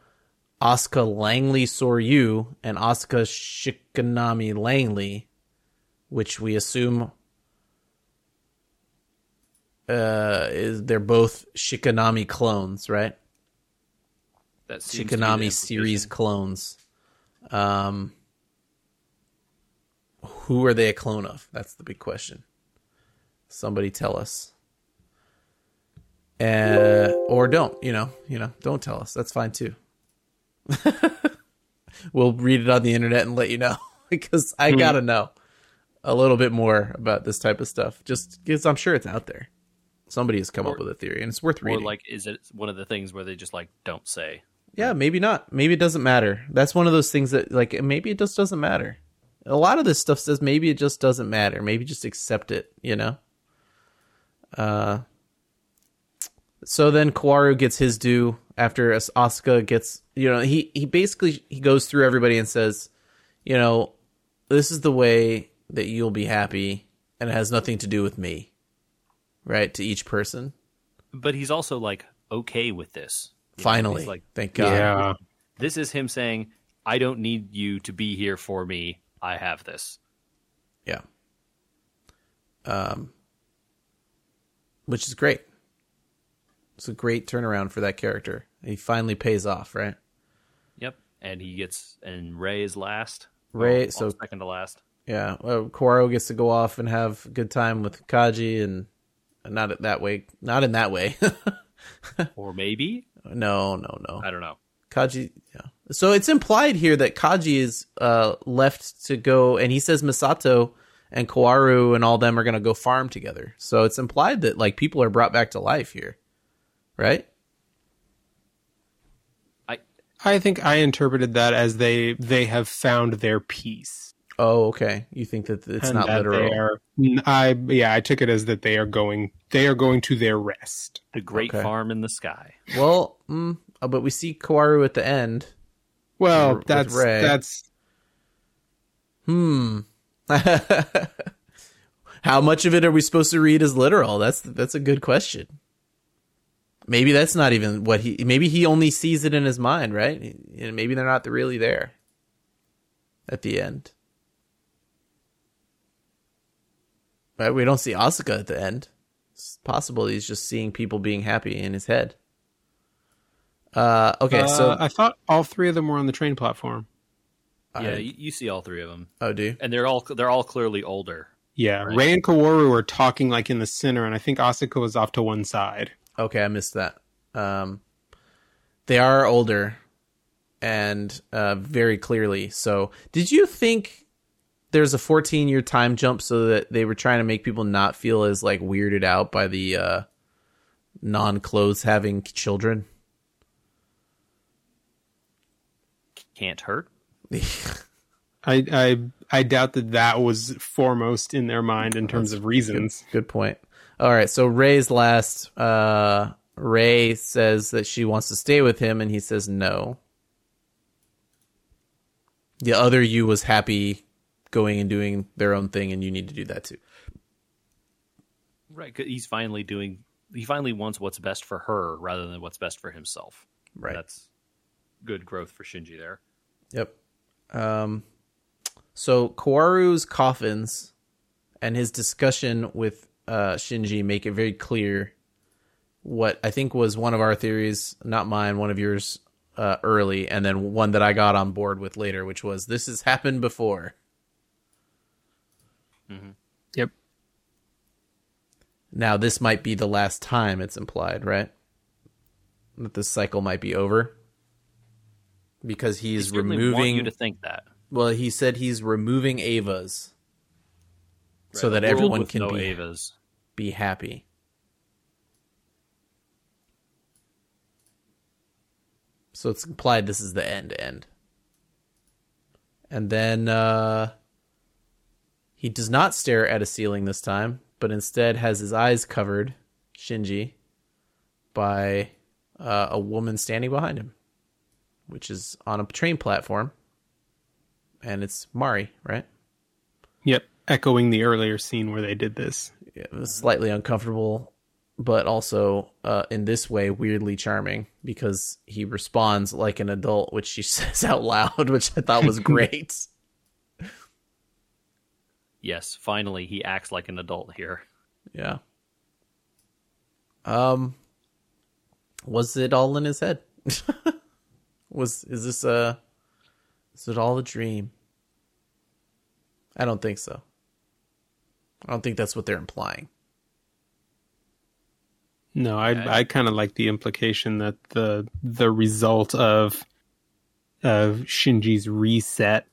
Asuka Langley Soryu and Asuka Shikinami Langley, which we assume uh, is they're both Shikinami clones, right? That seems to be Shikinami series clones. Um, who are they a clone of? That's the big question. Somebody tell us. Uh, or don't, you know, you know, don't tell us. That's fine too. we'll read it on the internet and let you know because I gotta know a little bit more about this type of stuff. Just because I'm sure it's out there. Somebody has come up with a theory and it's worth Or reading. like, is it one of the things where they just like don't say? Yeah, maybe not. Maybe it doesn't matter. That's one of those things that like maybe it just doesn't matter. A lot of this stuff says maybe it just doesn't matter. Maybe just accept it, you know? Uh so then Kaworu gets his due after As- Asuka gets, you know, he he basically he goes through everybody and says, you know, this is the way that you'll be happy and it has nothing to do with me. Right? To each person. But he's also like okay with this. Finally. like Thank God. Yeah. this is him saying, "I don't need you to be here for me. I have this." Yeah. Um, which is great. It's a great turnaround for that character. He finally pays off, right? Yep. And he gets and Rei is last. Rei- Well, so- second to last. Yeah. Well, Kaworu gets to go off and have a good time with Kaji, and not that way. Not in that way. Or maybe no, no, no. I don't know. Kaji. Yeah. So it's implied here that Kaji is uh, left to go, and he says Misato and Kaworu and all them are going to go farm together. So it's implied that like people are brought back to life here, right? I I think I interpreted that as they they have found their peace. Oh, okay. You think that it's and not that literal? They are, I yeah, I took it as that they are going they are going to their rest. the great Okay. farm in the sky. Well, mm, uh, but we see Kaworu at the end. Well, With that's Rei. that's Hmm. How much of it are we supposed to read as literal? That's that's a good question. Maybe that's not even what he. Maybe he only sees it in his mind, right? And maybe they're not really there at the end. Right? We don't see Asuka at the end. It's possible he's just seeing people being happy in his head. Uh, okay, so Uh, I thought all three of them were on the train platform. yeah, I- you, you see all three of them, oh, do you? and they're all they're all clearly older. Yeah, Right. Rei and Kaworu are talking like in the center, and I think Asuka was off to one side. Okay, I missed that. Um, they are older, and uh, very clearly. So, did you think there's a 14 year time jump so that they were trying to make people not feel as like weirded out by the uh, non clothes having children? Can't hurt. I I I doubt that that was foremost in their mind in terms of reasons. Good point. All right, so Rei's last. Uh, Rei says that she wants to stay with him, and he says no. The other you was happy going and doing their own thing, and you need to do that too. Right, 'cause he's finally doing. He finally wants what's best for her rather than what's best for himself. Right. That's good growth for Shinji there. Yep. Um, so Kaworu's coffins and his discussion with uh, Shinji make it very clear what I think was one of our theories, not mine, one of yours uh, early, and then one that I got on board with later, which was this has happened before. Yep. Now this might be the last time it's implied, right? That this cycle might be over because They he's certainly want removing. you to think that. Well, he said he's removing Evas so that a everyone can no be Evas. Be happy. So it's implied this is the end end. And then uh he does not stare at a ceiling this time, but instead has his eyes covered, Shinji, by uh, a woman standing behind him, which is on a train platform. And it's Mari, right? Yep. Echoing the earlier scene where they did this. Slightly uncomfortable but also uh, in this way weirdly charming because he responds like an adult, which she says out loud, which I thought was great. Yes, finally he acts like an adult here. yeah. Um, was it all in his head? was is this a is it all a dream? I don't think so. I don't think that's what they're implying. No, I Okay. I kind of like the implication that the the result of of Shinji's reset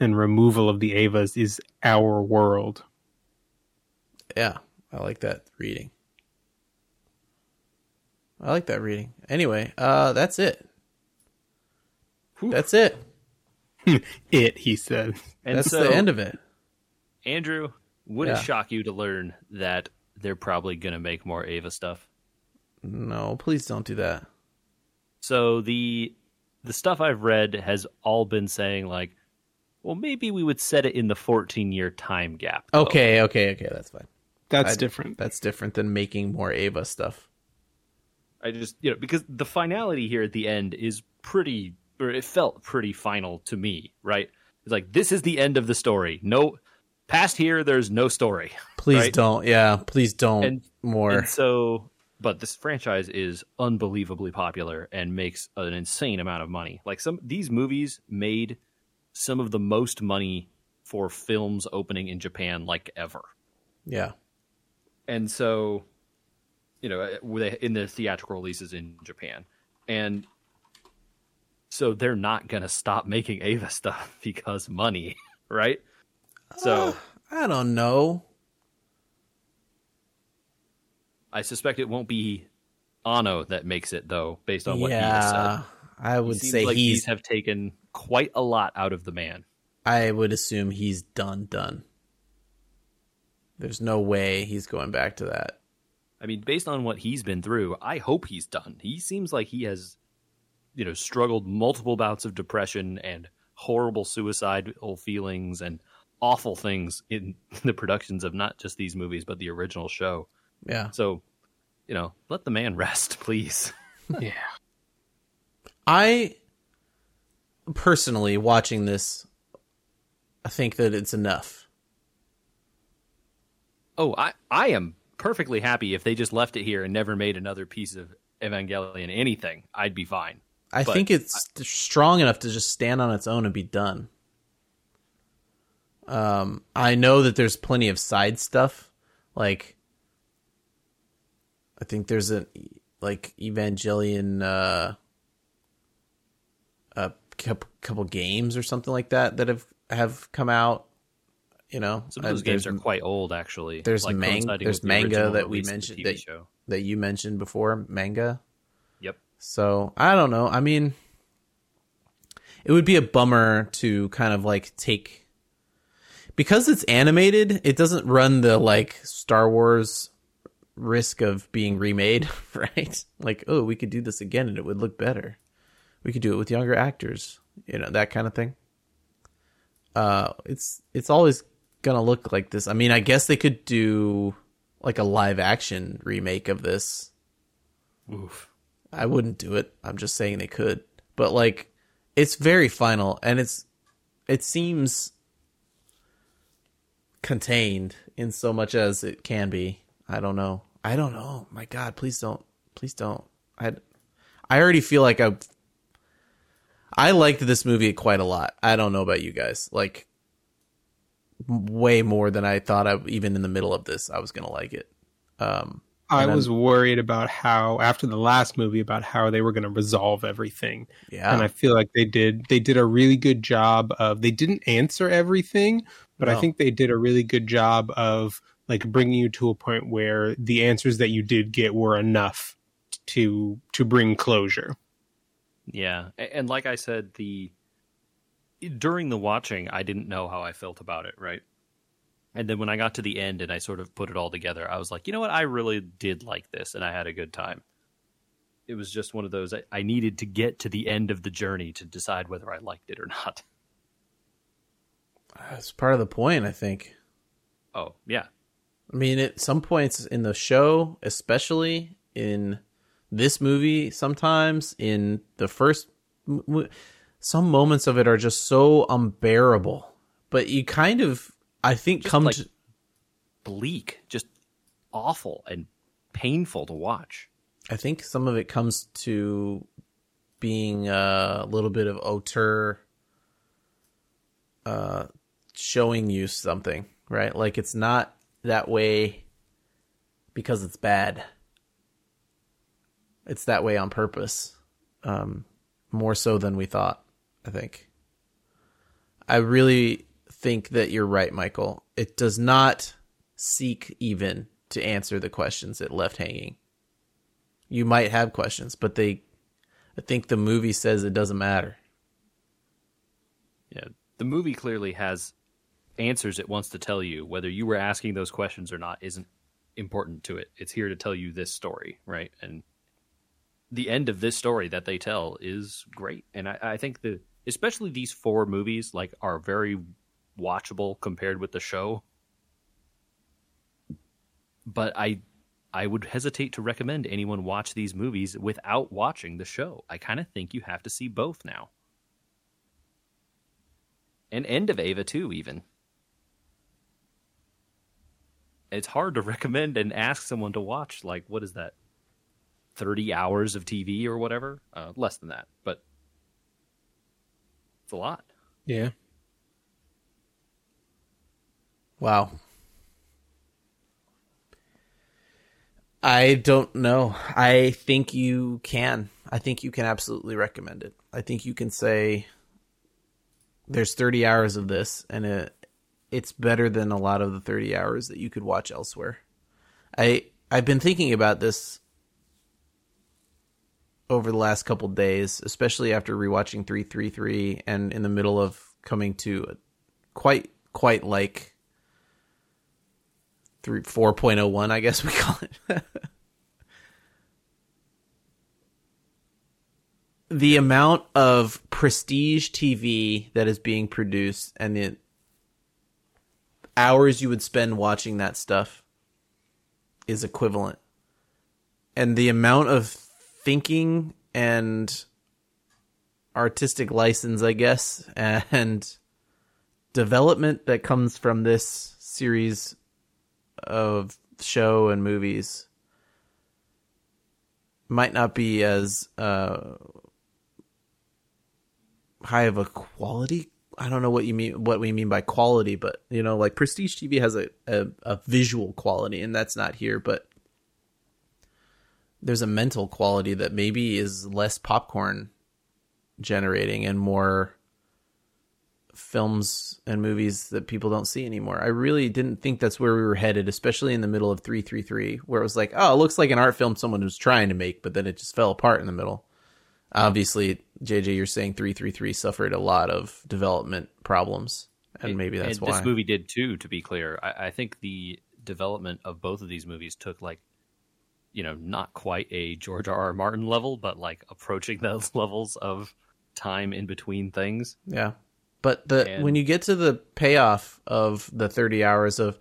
and removal of the Evas is our world. Yeah, I like that reading. I like that reading. Anyway, uh that's it. That's it. It, he said. And that's so, the end of it. Andrew, would Yeah. it shock you to learn that they're probably going to make more Eva stuff? No, please don't do that. So the the stuff I've read has all been saying like, well, maybe we would set it in the 14 year time gap. though. Okay, okay, okay, that's fine. That's I- different. That's different than making more Eva stuff. I just you know because the finality here at the end is pretty, or it felt pretty final to me, right? It's like this is the end of the story. No, past here, there's no story. Please Right? don't. Yeah, please don't And- more. And so, but this franchise is unbelievably popular and makes an insane amount of money. Like some these movies made some of the most money for films opening in Japan like ever. yeah. And so, you know, uh, in the theatrical releases in Japan, and so they're not going to stop making Eva stuff because money, right? So uh, I don't know. I suspect it won't be Anno that makes it though, based on what he has said. yeah, I would say like he's. have taken quite a lot out of the man. I would assume he's done. Done. There's no way he's going back to that. I mean, based on what he's been through, I hope he's done. He seems like he has, you know, struggled multiple bouts of depression and horrible suicidal feelings and awful things in the productions of not just these movies but the original show. Yeah. So, you know, let the man rest, please. yeah. I personally watching this, I think that it's enough. Oh, I I am perfectly happy if they just left it here and never made another piece of Evangelion anything. I'd be fine. I But think it's strong enough to just stand on its own and be done. Um, I know that there's plenty of side stuff, like I think there's a like Evangelion, uh, a couple, couple games or something like that that have have come out. You know, Some of those games are quite old, actually. there's like there's the manga that we release of the mentioned that- show. that you mentioned before, manga. Yep. So I don't know. I mean, it would be a bummer to kind of like take because it's animated. It doesn't run the like Star Wars risk of being remade, right? Like, oh, we could do this again and it would look better. We could do it with younger actors, you know, that kind of thing. Uh, it's it's always gonna look like this. I mean, I guess they could do like a live action remake of this. Oof. I wouldn't do it. I'm just saying they could. But like it's very final and it's it seems contained in so much as it can be. I don't know. I don't know. My god, please don't. Please don't. I I already feel like I I liked this movie quite a lot. I don't know about you guys. Like way more than I thought I even in the middle of this I was going to like it. Um I was worried about how after the last movie about how they were going to resolve everything. yeah. and I feel like they did they did a really good job of they didn't answer everything, but I think they did a really good job of like bringing you to a point where the answers that you did get were enough to to bring closure. Yeah, and like I said, the during the watching, I didn't know how I felt about it, right? And then when I got to the end and I sort of put it all together, I was like, you know what? I really did like this, and I had a good time. It was just one of those I, I needed to get to the end of the journey to decide whether I liked it or not. That's part of the point, I think. Oh yeah, I mean, at some points in the show, especially in this movie, sometimes in the first, some moments of it are just so unbearable. But you kind of, I think, Just come like- to Bleak, just awful and painful to watch. I think some of it comes to being a little bit of auteur uh, showing you something, right? Like it's not that way because it's bad. It's that way on purpose, um, more so than we thought. I think. I really think that you're right, Michael. It does not seek even to answer the questions it left hanging you might have questions, but they, I think the movie says it doesn't matter. Yeah, the movie clearly has answers it wants to tell you. Whether you were asking those questions or not isn't important to it. It's here to tell you this story, right? And the end of this story that they tell is great. And I, I think the especially these four movies like are very watchable compared with the show. But I I would hesitate to recommend anyone watch these movies without watching the show. I kind of think you have to see both now. And End of Eva too, even. It's hard to recommend and ask someone to watch like what is that? 30 hours of TV or whatever? Uh, less than that, but it's a lot. Yeah. Wow. I don't know. I think you can. I think you can absolutely recommend it. I think you can say there's 30 hours of this and it it's better than a lot of the 30 hours that you could watch elsewhere. I I've been thinking about this over the last couple days, especially after rewatching 333 and in the middle of coming to quite quite like three four point oh one, I guess we call it. the amount of prestige TV that is being produced and the hours you would spend watching that stuff is equivalent. And the amount of thinking and artistic license, I guess, and development that comes from this series of show and movies might not be as uh, high of a quality. I don't know what you mean, what we mean by quality, but you know, like prestige TV has a, a, a visual quality, and that's not here. But there's a mental quality that maybe is less popcorn generating and more films and movies that people don't see anymore. I really didn't think that's where we were headed, especially in the middle of 333, where it was like, oh, it looks like an art film someone was trying to make, but then it just fell apart in the middle. Obviously, JJ, you're saying 333 suffered a lot of development problems, and maybe that's and why. this movie did too. To be clear, I, I think the development of both of these movies took like, you know, not quite a George R. R. Martin level, but like approaching those levels of time in between things. Yeah. But the And- when you get to the payoff of the 30 hours of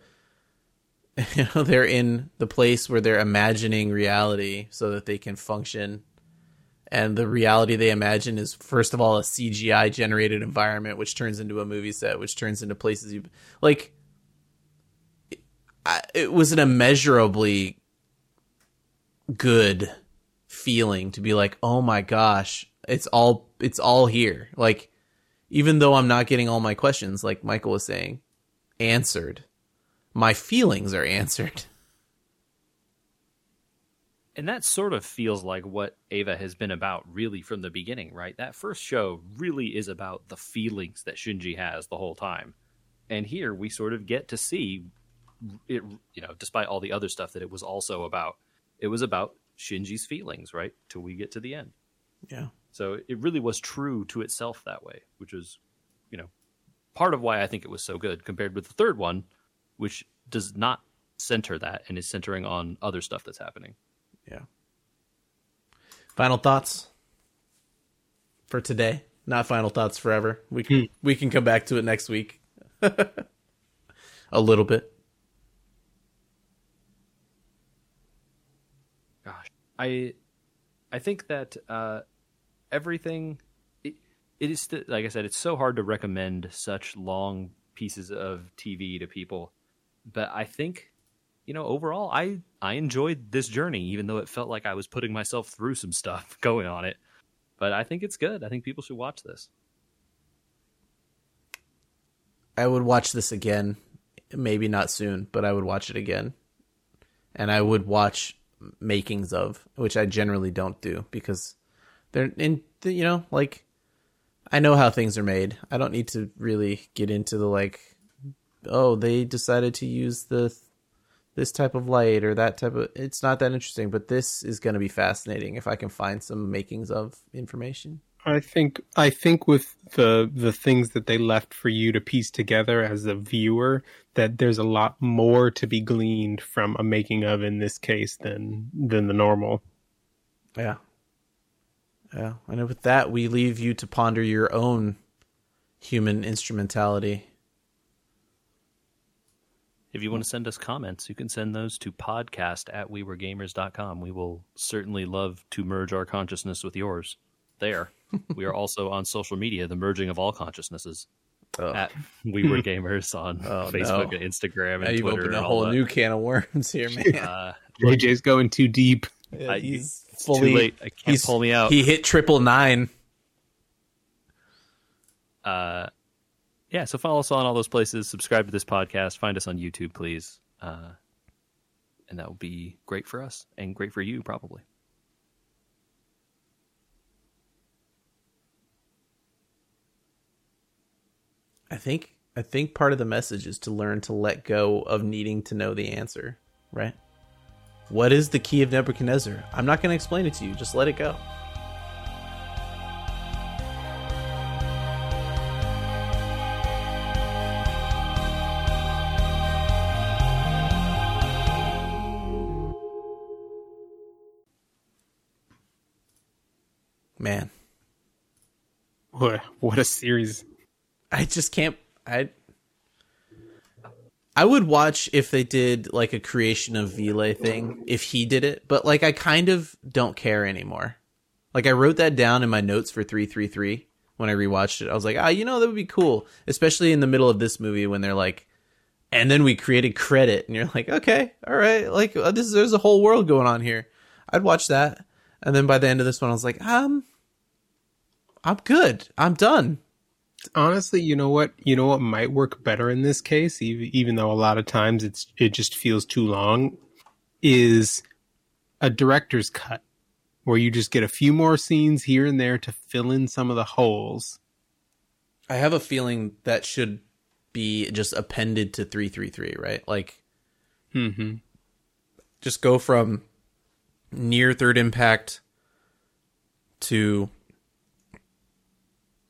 you know they're in the place where they're imagining reality so that they can function and the reality they imagine is first of all a CGI generated environment which turns into a movie set which turns into places you like I, it was an immeasurably good feeling to be like oh my gosh it's all it's all here like even though I'm not getting all my questions, like Michael was saying, answered, my feelings are answered. And that sort of feels like what Eva has been about really from the beginning, right? That first show really is about the feelings that Shinji has the whole time. And here we sort of get to see it, you know, despite all the other stuff that it was also about. It was about Shinji's feelings, right? Till we get to the end. Yeah. So it really was true to itself that way, which was, you know, part of why I think it was so good compared with the third one, which does not center that and is centering on other stuff that's happening. Yeah. Final thoughts for today. Not final thoughts forever. We can mm. we can come back to it next week. a little bit. Gosh. I I think that uh everything it, it is like I said it's so hard to recommend such long pieces of TV to people. But I think you know overall I I enjoyed this journey, even though it felt like I was putting myself through some stuff going on it. But I think it's good. I think people should watch this. I would watch this again. Maybe not soon, but I would watch it again. And I would watch makings of, which I generally don't do because they're in, you know, like I know how things are made. I don't need to really get into the like, oh, they decided to use the this type of light or that type of. It's not that interesting, but this is going to be fascinating if I can find some makings of information. I think I think with the the things that they left for you to piece together as a viewer, that there's a lot more to be gleaned from a making of in this case than than the normal. Yeah. Yeah. And with that we leave you to ponder your own human instrumentality. If you want to send us comments, you can send those to podcast at wewergamers.com. We will certainly love to merge our consciousness with yours there. we are also on social media, the merging of all consciousnesses. Oh. At We Were Gamers on Oh, Facebook no. and Instagram Now and you've Twitter. opened a whole new can of worms here, man. Uh, JJ's going too deep. Yeah, I- he's it's fully too late. I can't pull me out. He hit triple nine. uh, yeah, so follow us on all those places. Subscribe to this podcast. Find us on YouTube, please. Uh, and that will be great for us and great for you, probably. I think I think part of the message is to learn to let go of needing to know the answer, right? What is the key of Nebuchadnezzar? I'm not going to explain it to you. Just let it go. Man, What what a series! I just can't. I I would watch if they did like a creation of WILLE thing if he did it, but like I kind of don't care anymore. Like I wrote that down in my notes for three three three when I rewatched it. I was like, ah, you know, that would be cool, especially in the middle of this movie when they're like, and then we created KREDIT, and you're like, okay, all right, like uh, this there's a whole world going on here. I'd watch that, and then by the end of this one, I was like, um, I'm good, I'm done. Honestly, you know what? You know what might work better in this case, even even though a lot of times it's it just feels too long, is a director's cut where you just get a few more scenes here and there to fill in some of the holes. I have a feeling that should be just appended to 333, right? Like Mm-hmm. just go from near third impact to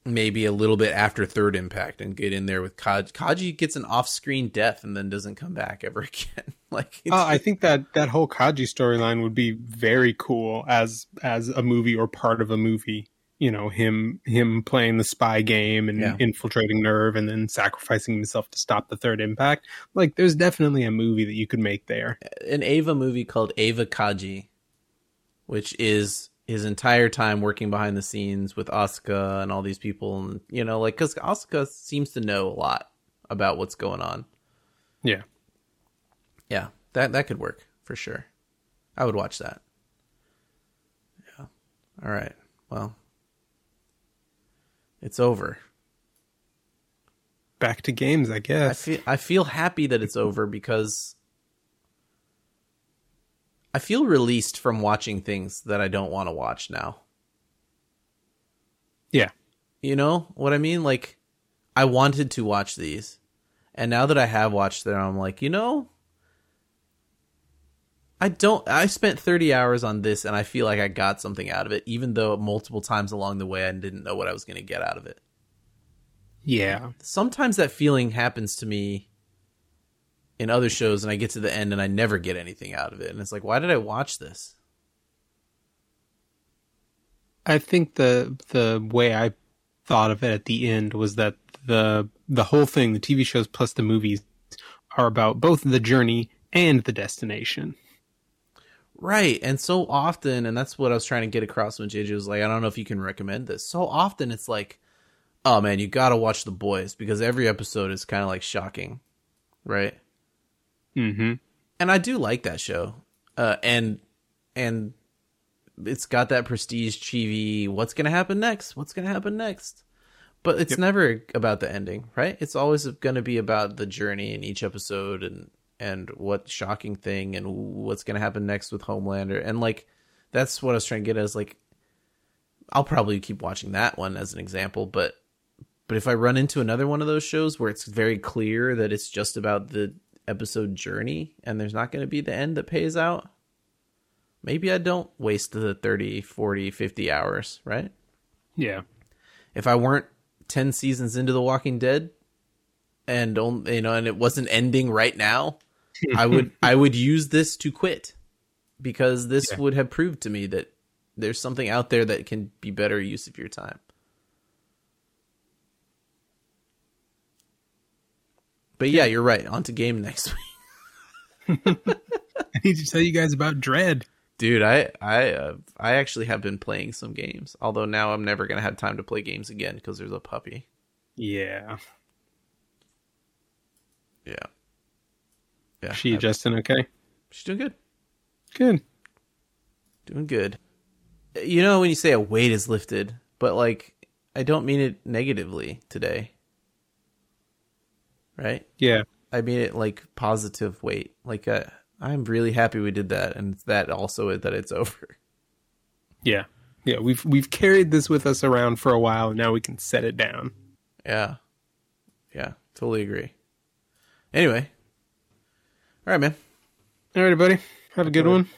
maybe a little bit after third impact and get in there with Kaj. Kaji gets an off-screen death and then doesn't come back ever again. like it's Uh, I think that that whole Kaji storyline would be very cool as as a movie or part of a movie. You know, him him playing the spy game and Yeah. infiltrating NERV and then sacrificing himself to stop the third impact. Like, there's definitely a movie that you could make there. an Eva movie called Eva Kaji, which is his entire time working behind the scenes with Asuka and all these people, and you know, like because Asuka seems to know a lot about what's going on. Yeah. Yeah, that that could work for sure. I would watch that. Yeah. All right. Well, it's over. Back to games, I guess. I feel I feel happy that it's over because I feel released from watching things that I don't want to watch now. yeah. You know what I mean? Like I wanted to watch these. And now that I have watched them, I'm like, you know, I don't I spent 30 hours on this and I feel like I got something out of it even though multiple times along the way I didn't know what I was going to get out of it. Yeah. sometimes that feeling happens to me in other shows and I get to the end and I never get anything out of it. And it's like, why did I watch this? I think the the way I thought of it at the end was that the the whole thing, the TV shows plus the movies, are about both the journey and the destination. Right. And so often, and that's what I was trying to get across when JJ was like, I don't know if you can recommend this. So often it's like, oh man, you got to watch The Boys because every episode is kind of like shocking. Right. Mm-hmm. And I do like that show. Uh, and, and it's got that prestige TV. What's going to happen next? What's going to happen next? But it's Yep. never about the ending, right? It's always going to be about the journey in each episode and and what shocking thing and what's going to happen next with Homelander. And like that's what I was trying to get at is like I'll probably keep watching that one as an example, but but if I run into another one of those shows where it's very clear that it's just about the episode journey and there's not going to be the end that pays out, maybe I don't waste the 30, 40, 50 hours, right? Yeah. if I weren't 10 seasons into The Walking Dead and only, you know and it wasn't ending right now, I would I would use this to quit because this Yeah. would have proved to me that there's something out there that can be better use of your time. But yeah, you're right. On to game next week. I need to tell you guys about Dread. Dude, I I uh, I actually have been playing some games. Although now I'm never going to have time to play games again because there's a puppy. Yeah. Yeah. Yeah. She I- adjusting okay? she's doing good. Good. Doing good. You know when you say a weight is lifted, but like I don't mean it negatively today. Right? Yeah. I mean it like positive weight. Like uh, I'm really happy we did that and that also that it's over. Yeah. Yeah. We've we've carried this with us around for a while. And now we can set it down. Yeah. Yeah, totally agree. Anyway. All right, man. All right, buddy. Have a good one.